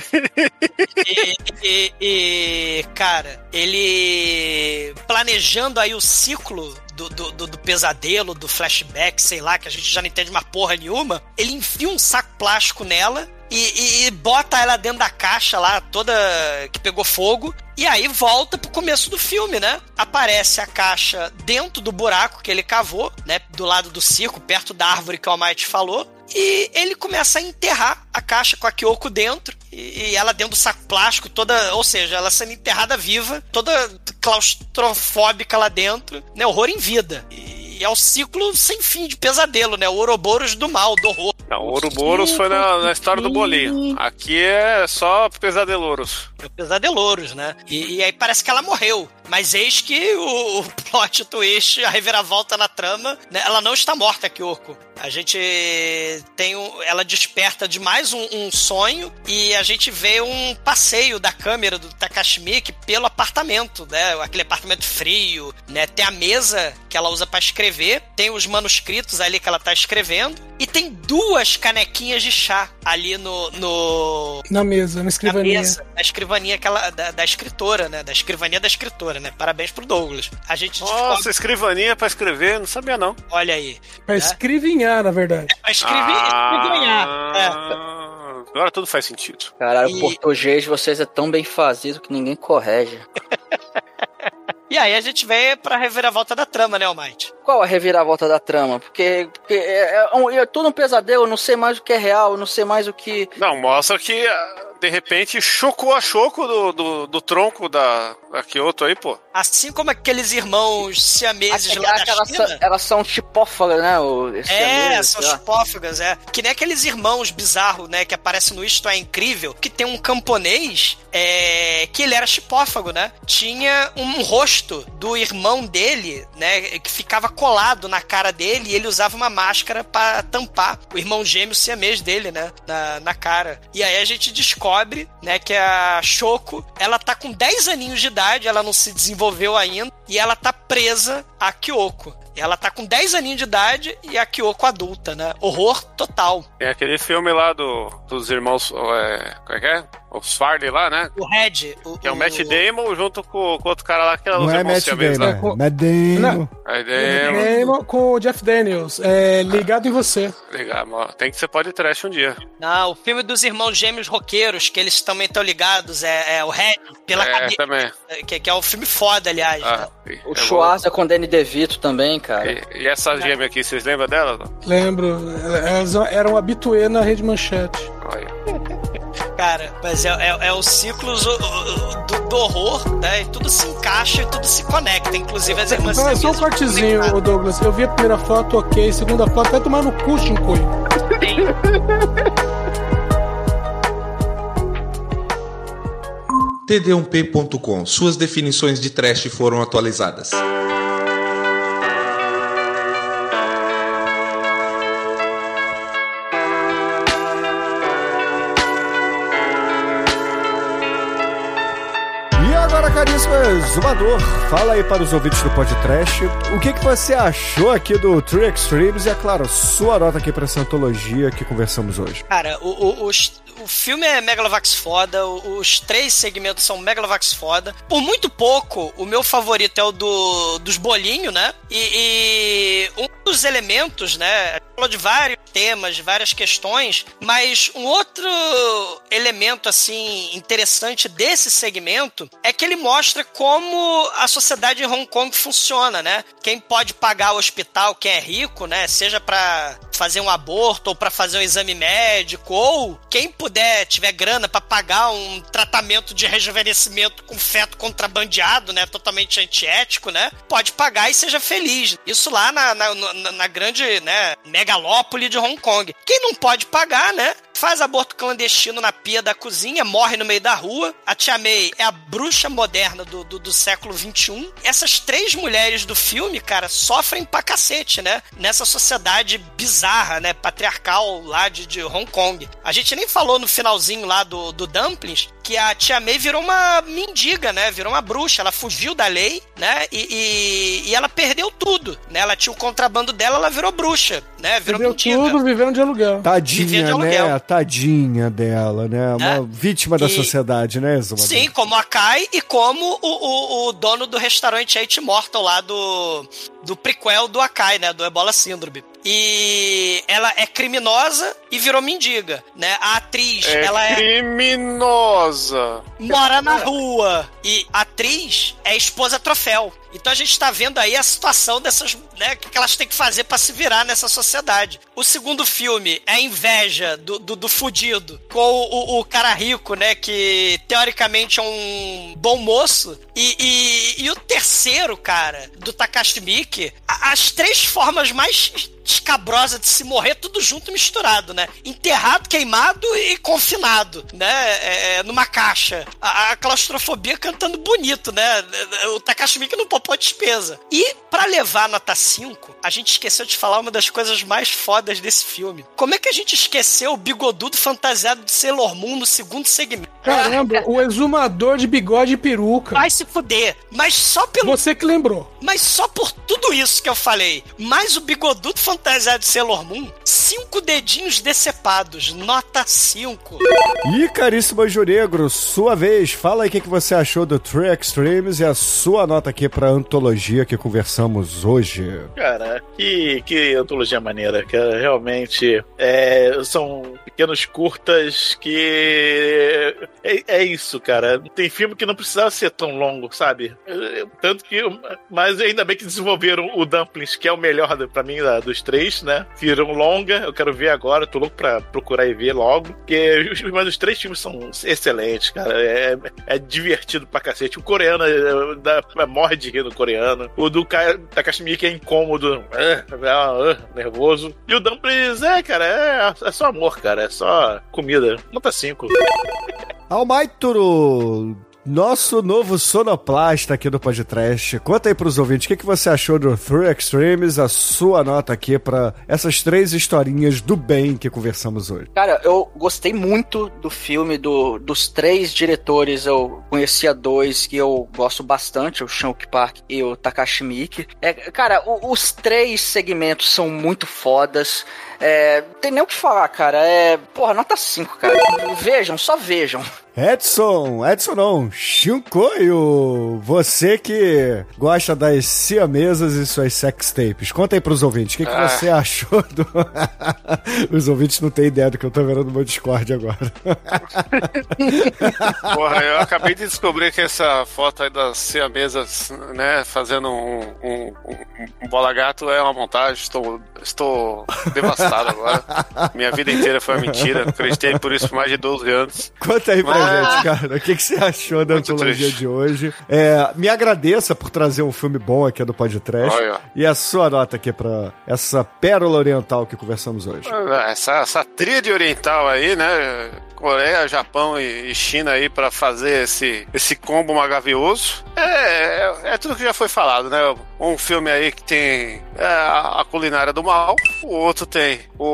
e, e- e, cara, ele planejando aí o ciclo do, do, do- do pesadelo, do flashback, sei lá, que a gente já não entende uma porra nenhuma, ele enfia um saco plástico nela e, e- e bota ela dentro da caixa lá, toda que pegou fogo, e aí volta pro começo do filme, né? Aparece a caixa dentro do buraco que ele cavou, né? Do lado do circo, perto da árvore que o Almighty falou. E ele começa a enterrar a caixa com a Kyoko dentro. E ela dentro do saco plástico, toda. Ou seja, ela sendo enterrada viva, toda claustrofóbica lá dentro, né? Horror em vida. E é o ciclo sem fim de pesadelo, né? O Ouroboros do mal, do horror. Não, o Ouroboros foi na, na história do bolinho. Aqui é só pesadelouros. É Pesadelouros, né? E, e aí parece que ela morreu. Mas eis que o, o plot twist, a reviravolta na trama, né? ela não está morta, Kyoko. A gente tem um, ela desperta de mais um, um sonho e a gente vê um passeio da câmera do Takashi Miike pelo apartamento, né? Aquele apartamento frio, né? Tem a mesa que ela usa para escrever, tem os manuscritos ali que ela tá escrevendo e tem duas canequinhas de chá ali no, no Na mesa, na na escrivaninha. mesa, na escrivaninha aquela, da, da escritora, né? Da escrivaninha da escritora, né? Parabéns pro Douglas. A gente descobre, Nossa, escrivaninha pra escrever, não sabia não. olha aí. Pra escrevinhar, na verdade. A escrever, escrevanhar. É. Ah, Agora tudo faz sentido. Caralho, E- o português vocês é tão bem fazido que ninguém correge. [LAUGHS] E aí a gente vem pra reviravolta da trama, né, Almighty? Qual a reviravolta da trama? Porque, porque é, é um- é tudo um pesadelo, eu não sei mais o que é real, eu não sei mais o que. Não, mostra que de repente chocou a choco do, do, do tronco da, da Kyoto aí, pô. Assim como aqueles irmãos siameses lá da elas, China. são, elas são chipófagas, né? O, É, são chupófagas, é. Que nem aqueles irmãos bizarros, né, que aparecem no Isto é Incrível, que tem um camponês é, que ele era chipófago, né? Tinha um rosto do irmão dele, né, que ficava colado na cara dele e ele usava uma máscara pra tampar o irmão gêmeo siamês dele, né, na, na cara. E aí a gente descobre, né, que a Shoko, ela tá com 10 aninhos de idade, ela não se desenvolveu ainda, e ela tá presa a Kyoko. Ela tá com 10 aninhos de idade e a Kyoko adulta, né? Horror total. Tem aquele filme lá do, dos irmãos. É, como é que é? Os Farley lá, né? O Red. O, Que é o Matt Damon junto com, com outro cara lá que é os Não é Matt Damon, lá. com- é Matt Damon. Não. Aí Damon. Damon com o Jeff Daniels. É, ligado em você. Mano. Tem que ser pode trash um dia. Não, o filme dos irmãos gêmeos roqueiros, que eles também estão ligados, é, é o Red, pela é, cabeça. também. Que, que é um filme foda, aliás. né? Ah, e- O eu Schwarza com Danny DeVito também, cara. E, e essa gêmea aqui, vocês lembram dela? Lembro. Elas eram habituê na rede manchete. Olha. Cara, mas é, é, é o ciclo do, do horror, né? E tudo se encaixa e tudo se conecta, inclusive as irmãs Então é só um cortezinho, Douglas. Eu vi a primeira foto, ok. Segunda foto, vai tomar no cu, Shinkoi. td1p.com. Suas definições de trash foram atualizadas. Zumador, fala aí para os ouvintes do podcast o que, que você achou aqui do Tree Extremes e, é claro, sua nota aqui para essa antologia que conversamos hoje. Cara, o, o, o filme é Megalovax foda, os três segmentos são Megalovax foda. Por muito pouco, o meu favorito é o do, dos bolinhos, né? E, e um dos elementos, né? Falou de vários temas, várias questões, mas um outro elemento, assim, interessante desse segmento é que ele mostra como a sociedade em Hong Kong funciona, né? Quem pode pagar o hospital, quem é rico, né? Seja pra fazer um aborto ou pra fazer um exame médico, ou quem puder, tiver grana pra pagar um tratamento de rejuvenescimento com feto contrabandeado, né? Totalmente antiético, né? Pode pagar e seja feliz. Isso lá na, na, na- na grande, né? Megalópole de Hong Kong. Quem não pode pagar, né? Faz aborto clandestino na pia da cozinha, morre no meio da rua. A Tia May é a bruxa moderna do, do, do século XXI. Essas três mulheres do filme, cara, sofrem pra cacete, né? Nessa sociedade bizarra, né? Patriarcal lá de, de Hong Kong. A gente nem falou no finalzinho lá do, do Dumplings que a Tia May virou uma mendiga, né? Virou uma bruxa. Ela fugiu da lei, né? E, e, e ela perdeu tudo, né? Ela tinha o contrabando dela, ela virou bruxa, né? Virou Perdeu mendiga. tudo vivendo de aluguel. Vivendo Tadinha, de né? aluguel. Tadinha dela, né? Uma É. vítima da E- sociedade, né? Sim, como a Kai e como o, o, o dono do restaurante Eight Mortal lá do, do prequel do Akai, né? Do Ebola Syndrome. E ela é criminosa e virou mendiga, né? A atriz, É ela é criminosa. mora na rua. E a atriz é esposa troféu. Então a gente tá vendo aí a situação dessas, né, que elas têm que fazer pra se virar nessa sociedade. O segundo filme é a inveja do, do, do fudido com o, o, cara rico, né, que teoricamente é um bom moço. E, e, e o terceiro, cara, do Takashi Miike, a- as três formas mais escabrosa de se morrer, tudo junto misturado, né? Enterrado, queimado e confinado, né? É, é, numa caixa. A, a claustrofobia cantando bonito, né? O Takashi Miike não poupou despesa. E, pra levar a nota 5, a gente esqueceu de falar uma das coisas mais fodas desse filme. Como é que a gente esqueceu o bigodudo fantasiado de Sailor Moon no segundo segmento? Caramba, o exumador de bigode e peruca. Vai se fuder. Mas só pelo Você que lembrou. mas só por tudo isso que eu falei, mais o bigodudo fantasiado de Sailor Moon, cinco dedinhos decepados, nota 5. E caríssimo Anjo Negro, sua vez, fala aí o que, que você achou do Tree Extremes e a sua nota aqui pra antologia que conversamos hoje. Cara, que, que antologia maneira, que realmente é, são pequenos curtas que é, é isso, cara. Tem filme que não precisava ser tão longo, sabe? Tanto que, mas ainda bem que desenvolveram o Dumplings, que é o melhor pra mim da- dos três, né? Viram longa, eu quero ver agora, tô louco pra procurar e ver logo. Porque, os- [LAUGHS] mas os três filmes são excelentes, cara. É, é divertido pra cacete. O coreano é, dá- morre de rir no coreano. O do Ka- Takashi Miike é incômodo, é, é, é, nervoso. E o Dumplings, é, cara, é, é só amor, cara. É só comida. Nota 5. Almaituro, nosso novo sonoplasta aqui do podcast. Conta aí pros ouvintes, o que, que você achou do Three Extremes, a sua nota aqui pra essas três historinhas do bem que conversamos hoje. Cara, eu gostei muito do filme, do, dos três diretores. Eu conhecia dois que eu gosto bastante, o Shankar Park e o Takashi Miike. É, cara, o- os três segmentos são muito fodas. É, tem nem o que falar, cara. É, porra, nota 5, cara. Vejam, só vejam. Edson, Edson não, Shinkoio, você que gosta das siamesas e suas sex tapes, conta aí pros ouvintes, o que, que Ah. você achou do... [LAUGHS] Os ouvintes não têm ideia do que eu tô vendo no meu Discord agora. [LAUGHS] Porra, eu acabei de descobrir que essa foto aí das siamesas, né, fazendo um, um, um- um bola gato é uma montagem. Estou, estou devastado agora. Minha vida inteira foi uma mentira. Acreditei por isso por mais de 12 anos. Conta aí pra gente, cara, o que, que você achou da Muito antologia triste. de hoje. É, me agradeça por trazer um filme bom aqui do Podcast Olha. e a sua nota aqui pra essa pérola oriental que conversamos hoje. Essa, essa tríade oriental aí, né? Coreia, Japão e China aí pra fazer esse, esse combo maravilhoso. É, é, é tudo que já foi falado, né? Um filme aí que tem é, a culinária do mal, o outro tem o,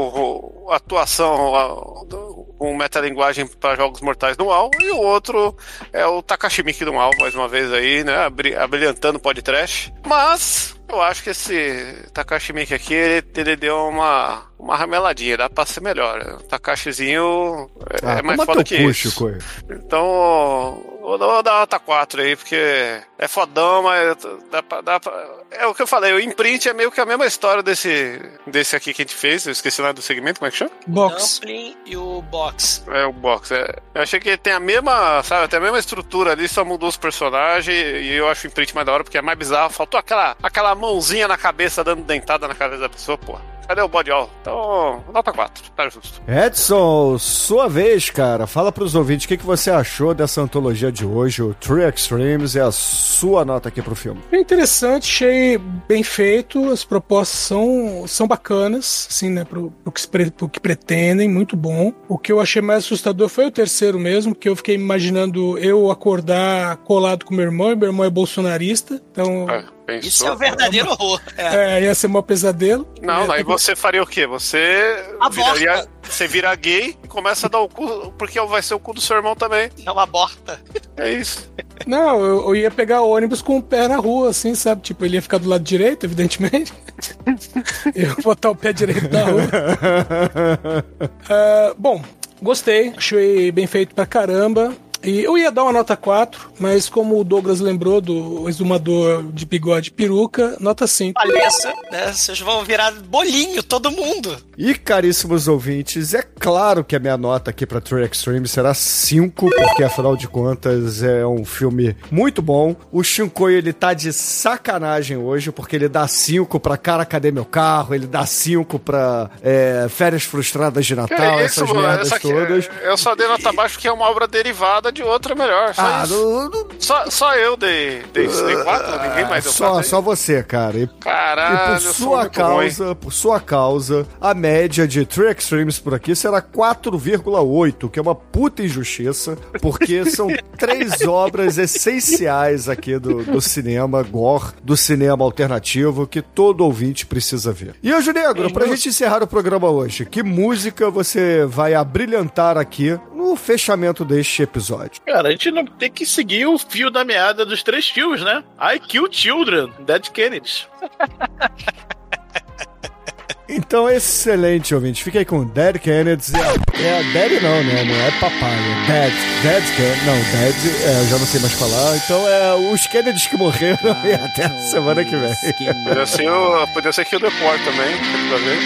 o- a atuação, a- do- com metalinguagem para jogos mortais no UAU, e o outro é o Takashi Miike do UAU, mais uma vez aí, né, abri- abrilhantando o podcast. Mas eu acho que esse Takashi Miike aqui, ele, ele deu uma, uma rameladinha, dá pra ser melhor. O Takashizinho é, Ah, é mais foda que cu, isso. Chico. Então, vou dar vou dar nota 4 aí, porque é fodão, mas dá pra, dá pra- É o que eu falei, o imprint é meio que a mesma história desse, desse aqui que a gente fez. Eu esqueci lá do segmento, como é que chama? Box. Dumpling e o box. É o box. É. Eu achei que tem a mesma, sabe, tem a mesma estrutura ali, só mudou os personagens e eu acho o imprint mais da hora porque é mais bizarro. Faltou aquela, aquela mãozinha na cabeça dando dentada na cabeça da pessoa, pô. Cadê o body all? Então, nota 4, tá justo. Edson, sua vez, cara. Fala pros ouvintes o que, que você achou dessa antologia de hoje, o True Extremes, e a sua nota aqui pro filme. É interessante, achei bem feito, as propostas são, são bacanas, assim, né, pro, pro, que, pro que pretendem, muito bom. O que eu achei mais assustador foi o terceiro mesmo, que eu fiquei imaginando eu acordar colado com meu irmão, e meu irmão é bolsonarista, então É, pensou. Isso é o verdadeiro horror. É. é, ia ser um pesadelo. Não, É, aí você faria o quê? Você Aborta. viraria, você vira gay e começa a dar o cu, porque vai ser o cu do seu irmão também. Não aborta. É isso. Não, eu, eu ia pegar ônibus com o pé na rua, assim, sabe? Tipo, ele ia ficar do lado direito, evidentemente. [LAUGHS] eu ia botar o pé direito na rua. [LAUGHS] Ah, bom, gostei, achei bem feito pra caramba. E eu ia dar uma nota 4, mas como o Douglas lembrou do exumador de bigode e peruca, nota 5. Palhaça, né? Vocês vão virar bolinho, todo mundo. E caríssimos ouvintes, é claro que a minha nota aqui pra True Extreme será 5, porque afinal de contas é um filme muito bom. O Shinkoi ele tá de sacanagem hoje, porque ele dá 5 pra Cara Cadê Meu Carro, ele dá 5 pra é, Férias Frustradas de Natal, essas mano? merdas Essa aqui- todas. Eu só dei nota baixa porque é uma obra derivada de outra melhor. Só, Ah, não- não- só, só eu dei, dei, dei 4, ninguém mais deu só, quatro só você, cara. E Caralho, E por sua causa, por sua causa, a média de True Extremes por aqui será 4,8, que é uma puta injustiça, porque são [LAUGHS] três obras essenciais aqui do, do cinema gore, do cinema alternativo, que todo ouvinte precisa ver. E hoje, Negro, pra gente encerrar o programa hoje, que música você vai abrilhantar aqui no fechamento deste episódio? Cara, a gente não tem que seguir o fio da meada dos três fios, né? I Kill Children, Dead Kennedys. Então, excelente, ouvinte. Fica aí com Dead Kennedys. É, é Dead não, né? Não é papai. É Dead. Dead Kennedy. Não, Dead, é, eu já não sei mais falar. Então, é os Kennedys que morreram [LAUGHS] e até a semana que vem. Podia ser, o, podia ser Kill the Core também, pra ver.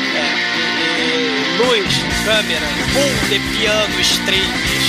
E luz, câmera, boom de piano, strings.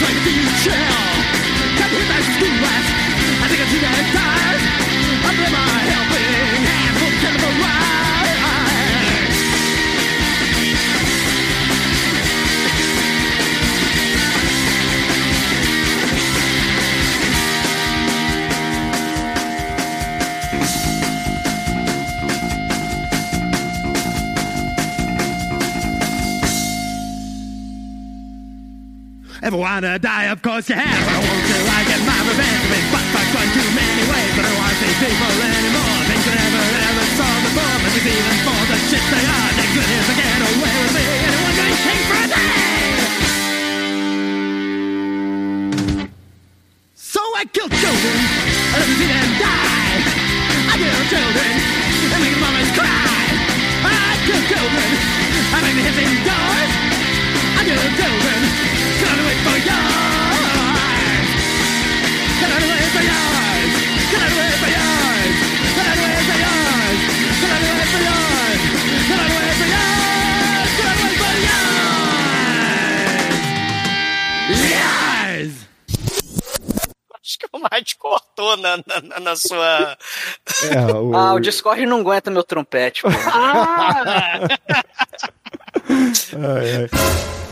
the chill. Can't hear that skin wet. I think I'm seeing that. Under my helmet. Ever wanna die? Of course you have. I won't till I get my revenge. Been fucked by one too many ways, but I don't wanna see people anymore. Things I never ever saw before, but it's even for the shit they are. They could never get away with me. Anyone gonna king for a day? So I kill children, I them see them die. I kill children, I make mamas cry. I kill children, I make hit these doors. Cortou na, na, na sua. É, o... Ah, o Discord não aguenta meu trompete. pô. [LAUGHS] Ai, ai.